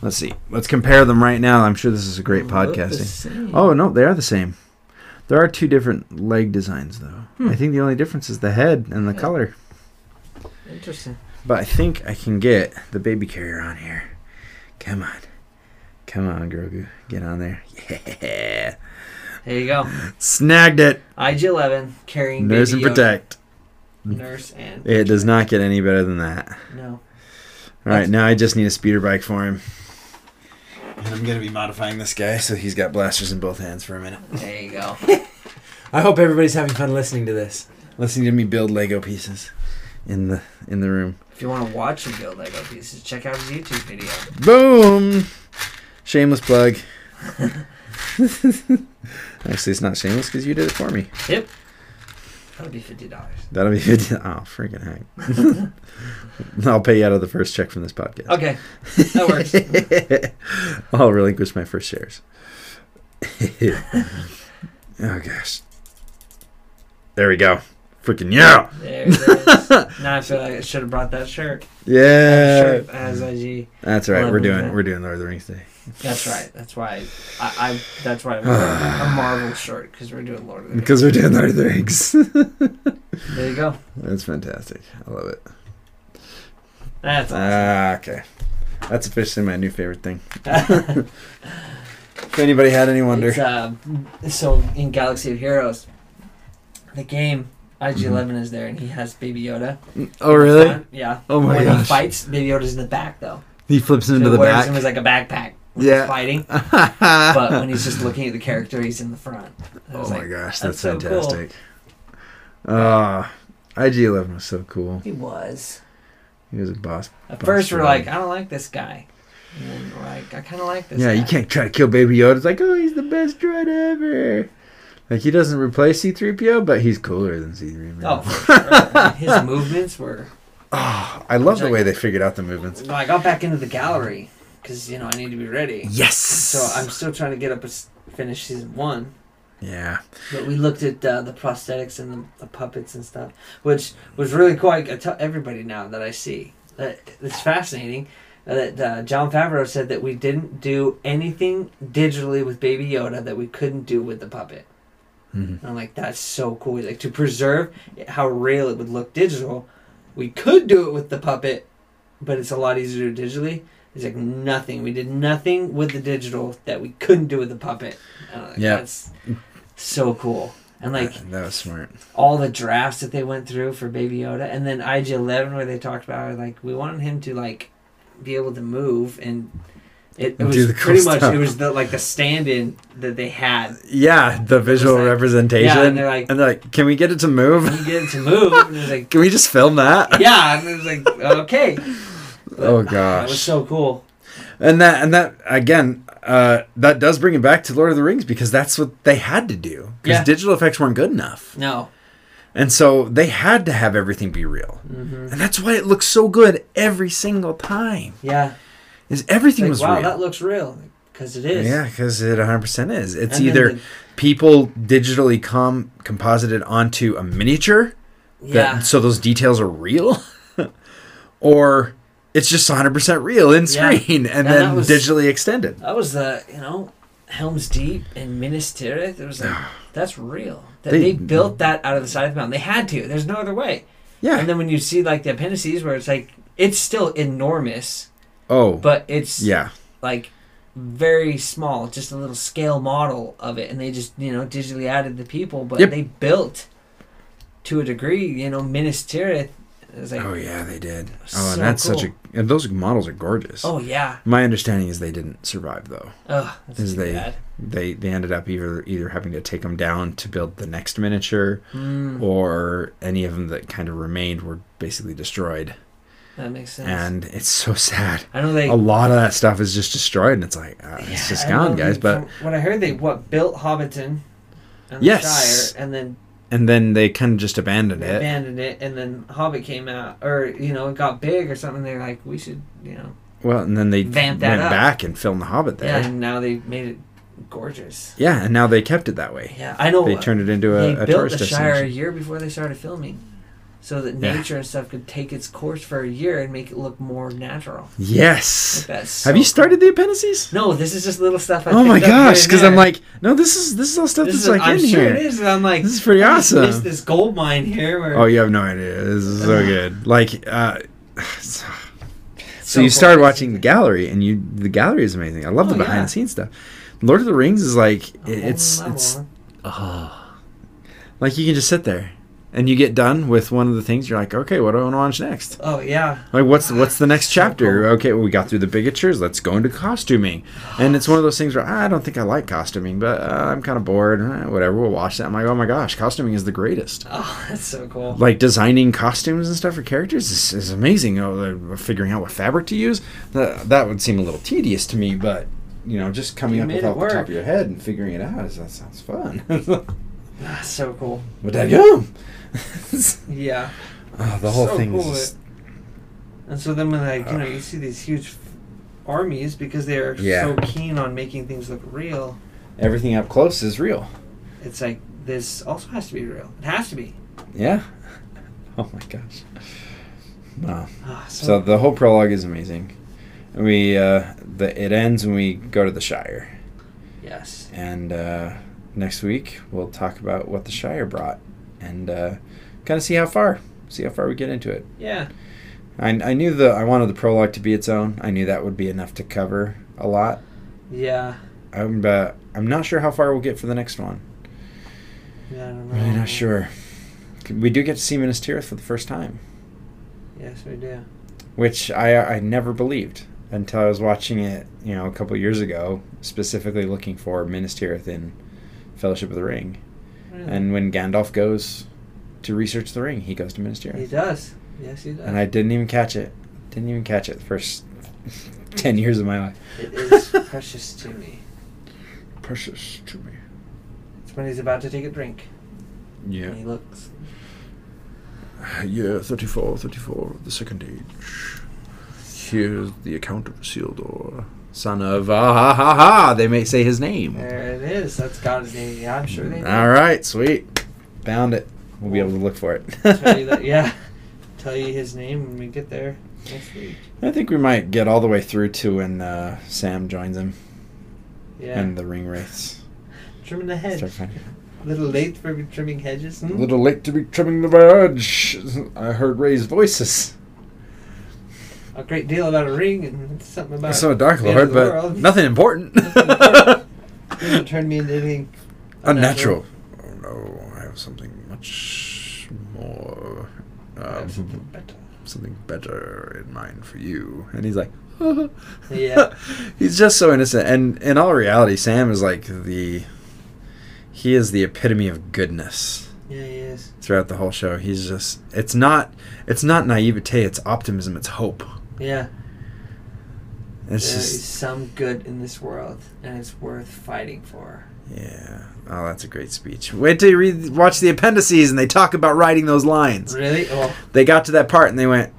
Let's see. Let's compare them right now. I'm sure this is a great They look the podcasting. same. Oh no, they are the same. There are two different leg designs though. Hmm. I think the only difference is the head and the Yeah. color. Interesting. But I think I can get the baby carrier on here. Come on. Come on, Grogu. Get on there. Yeah. There you go. Snagged it. IG-11 carrying Nurse and Baby Yoda. protect. Nurse and It does not get any better than that. no. All right, That's- now I just need a speeder bike for him. And I'm going to be modifying this guy so he's got blasters in both hands for a minute. There you go. I hope everybody's having fun listening to this. Listening to me build Lego pieces. in the in the room. You want to watch him build Lego pieces, check out his YouTube video. Boom! Shameless plug. Actually, it's not shameless because you did it for me. Yep. That'll be fifty dollars. That'll be fifty. Oh, freaking heck! I'll pay you out of the first check from this podcast. Okay, that works. I'll relinquish my first shares. oh gosh. There we go. Freaking yeah. There it is. now I feel like I should have brought that shirt. Yeah. That shirt as IG. That's right. We're doing we're doing Lord of the Rings Day. That's right. That's why I, I that's why I'm wearing a Marvel shirt because we're doing Lord of the Rings. Because we're doing Lord of the Rings. there you go. That's fantastic. I love it. That's awesome. Ah, okay. That's officially my new favorite thing. if anybody had any wonder. Uh, so in Galaxy of Heroes, the game IG11 mm-hmm. is there, and he has Baby Yoda. Oh really? Yeah. Oh my when gosh. he fights, Baby Yoda's in the back though. He flips him so into the back. Him as like a backpack yeah. fighting. but when he's just looking at the character, he's in the front. Oh my gosh, that's, that's fantastic. So cool. Uh, IG11 was so cool. He was. He was a boss. At boss first, we're like, I don't like this guy. And we're like, I kind of like this. Yeah, guy. you can't try to kill Baby Yoda. It's like, oh, he's the best droid ever. Like he doesn't replace C3PO, but he's cooler than C3PO. Oh, sure. his movements were. Oh, I love the way they figured out the movements. I got back into the gallery because you know I need to be ready. Yes. So I'm still trying to get up and finish season one. Yeah. But we looked at uh, the prosthetics and the, the, puppets and stuff, which was really cool. I, I tell everybody now that I see that it's fascinating that uh, Jon Favreau said that we didn't do anything digitally with Baby Yoda that we couldn't do with the puppet. Mm-hmm. I'm like, that's so cool. Like to preserve how real it would look digital, we could do it with the puppet, but it's a lot easier to do digitally. It's like nothing. We did nothing with the digital that we couldn't do with the puppet. Like, yeah, that's so cool. And like that, that, was smart. All the drafts that they went through for Baby Yoda, and then IG Eleven where they talked about like we wanted him to like be able to move and. It, it was cool pretty much it was the like the stand-in that they had. Yeah, the visual like, representation. Yeah, and they're like, and they're like, "Can we get it to move? Can we get it to move?" And it like, "Can we just film that?" Yeah, and it was like, "Okay." But, oh gosh, it was so cool. And that and that again, uh, that does bring it back to Lord of the Rings because that's what they had to do because yeah. digital effects weren't good enough. No. And so they had to have everything be real, mm-hmm. and that's why it looks so good every single time. Yeah, is everything like, was wow, real. that looks real because it is. Yeah, because it 100 percent is. It's and either the, people digitally com composited onto a miniature, yeah, that, so those details are real, or it's just 100% real in screen yeah. and, and then was, digitally extended. That was the, you know, Helm's Deep and Minas Tirith. It was like, that's real. That they, they, built that out of the side of the mountain. They had to. There's no other way. Yeah. And then when you see like the appendices where it's like, it's still enormous. Oh. But it's yeah, like very small, just a little scale model of it. And they just, you know, digitally added the people, but yep. they built to a degree, you know, Minas Tirith like, oh yeah, they did. Oh, so and that's cool. such a. And those models are gorgeous. Oh yeah. My understanding is they didn't survive though. Oh, is they bad. they they ended up either either having to take them down to build the next miniature, mm. or any of them that kind of remained were basically destroyed. That makes sense. And it's so sad. I know they. A lot of that stuff is just destroyed, and it's like uh, yeah, it's just gone, guys. But when I heard, they what built Hobbiton. And yes. Shire, and then and then they kind of just abandoned it. Abandoned it, and then Hobbit came out, or you know, it got big or something. They're like, we should, you know. Well, and then they went up. back and filmed the Hobbit there. Yeah, and now they made it gorgeous. Yeah, and now they kept it that way. Yeah, I know. They turned it into a, a built tourist the Shire a year before they started filming so that nature yeah. and stuff could take its course for a year and make it look more natural. Yes. Like so Have you started the appendices? No, this is just little stuff. I oh my gosh! Because I'm like, no, this is this is all stuff this that's is, like I'm in sure here. it is. And I'm like, this is pretty awesome. This, this gold mine here. Where... Oh, you have no idea. This is so good. Like, uh, so, so, you started watching the gallery, and you the gallery is amazing. I love oh, the behind yeah. the scenes stuff. Lord of the Rings is like it's it's oh, like you can just sit there and you get done with one of the things, you're like, okay, what do I want to watch next? Oh yeah. Like, what's what's the next So chapter? cool. Okay, well, we got through the bigatures. Let's go into costuming. And it's one of those things where "Ah, I don't think I like costuming, but uh, I'm kind of bored. Eh, whatever, we'll watch that. I'm like, oh my gosh, costuming is the greatest. Oh, that's so cool. Like designing costumes and stuff for characters is, is amazing. Oh, figuring out what fabric to use that that would seem a little tedious to me, but you know, just coming You up with it off the top of your head and figuring it out is that sounds fun. that's so cool. but that yum. Yeah. oh, the whole So thing cool is. And so then when like you know you see these huge f- armies because they're Yeah. so keen on making things look real. everything up close is real. It's like this also has to be real. It has to be. Yeah. Oh my gosh. Wow. Ah, so, So the whole prologue is amazing. We uh, the it ends when we go to the Shire, yes. and uh, next week we'll talk about what the Shire brought, and uh, kind of see how far, see how far we get into it. Yeah. I, I knew the I wanted the prologue to be its own. I knew that would be enough to cover a lot. Yeah. I'm uh, I'm not sure how far we'll get for the next one. Yeah. I don't know. Really not sure. We do get to see Minas Tirith for the first time. Yes, we do. which I I never believed until I was watching it, you know, a couple years ago, specifically looking for Minas Tirith in Fellowship of the Ring. Really. And when Gandalf goes to research the ring, he goes to Minas Tirith. he does. Yes, he does. And I didn't even catch it. Didn't even catch it the first 10 years of my life. It is precious to me. Precious to me. It's when he's about to take a drink. Yeah. And he looks. Year 34, 34, the second age. Here's the account of Isildur, son of ah ha ha ha. They may say his name. There it is. That's God's name. Yeah, I'm sure they. All right, sweet. Found it. We'll be able to look for it. Tell you that. Yeah. Tell you his name when we get there next week. I think we might get all the way through to when uh, Sam joins him Yeah. and the ring wraiths. Trimming the hedge. A little late for trimming hedges. A Hmm? little late to be trimming the verge. I heard Ray's voices. A great deal about a ring and something about. So Dark the end Lord, but world. nothing important. Nothing important. Doesn't turn me into anything. Unnatural. Oh no, I have something much more. I Um, something better. something better in mind for you. And he's like, Yeah. he's just so innocent. And in all reality, Sam is like the. He is the epitome of goodness Yeah, he is. throughout the whole show. He's just. It's not. It's not naivete. It's optimism. It's hope. Yeah. It's there is just. some good in this world, and it's worth fighting for. Yeah. Oh, that's a great speech. Wait till you read, watch the appendices, and they talk about writing those lines. Really? Oh, They got to that part, and they went,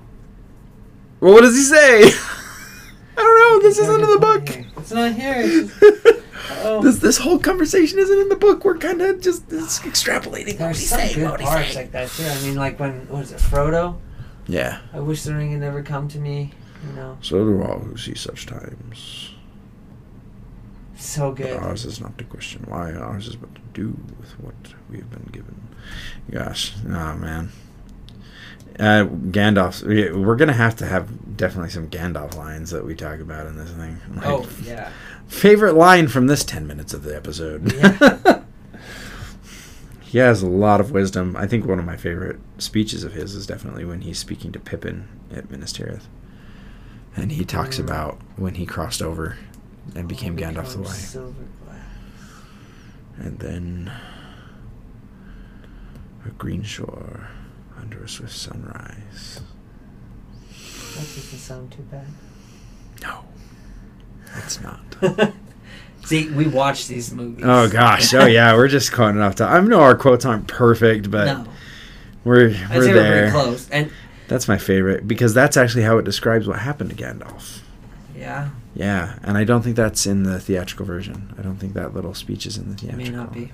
"Well, what does he say?" I don't know. This isn't in the book. It's not here. It's just- this this whole conversation isn't in the book. We're kind of just extrapolating There's he's some saying. good What parts saying. like that too. I mean, like when what is it, Frodo? Yeah. I wish the ring had never come to me. You know, So do all who see such times. so But good. ours is not to question why. Ours is but to do with what we have been given. Gosh, oh man. Uh, Gandalf. we- We're gonna have to have definitely some Gandalf lines that we talk about in this thing. Like, Oh yeah. Favorite line from this ten minutes of the episode. Yeah. he has a lot of wisdom. I think one of my favorite speeches of his is definitely when he's speaking to Pippin at Minas Tirith, and he talks Mm. about when he crossed over and became Gandalf the White. And then a green shore under a swift sunrise. That doesn't sound too bad. No, it's not. See, we watch these movies. oh gosh, oh yeah, we're just quoting off top. I know our quotes aren't perfect, but no, we're we're say we're pretty there. close. And That's my favorite because that's actually how it describes what happened to Gandalf. yeah, Yeah, and I don't think that's in the theatrical version. I don't think that little speech is in the it theatrical. may not be.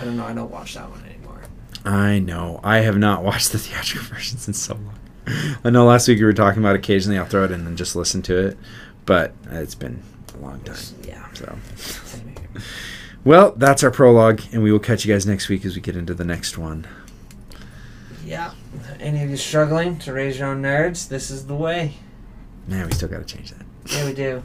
I don't know. I don't watch that one anymore. I know. I have not watched the theatrical version since so long. I know last week we were talking about occasionally I'll throw it in and just listen to it, but it's been a long time. Yeah. So, well, that's our prologue, and we will catch you guys next week as we get into the next one. Yeah. Any of you struggling to raise your own nerds? This is the way. Man, we still got to change that. Yeah, we do.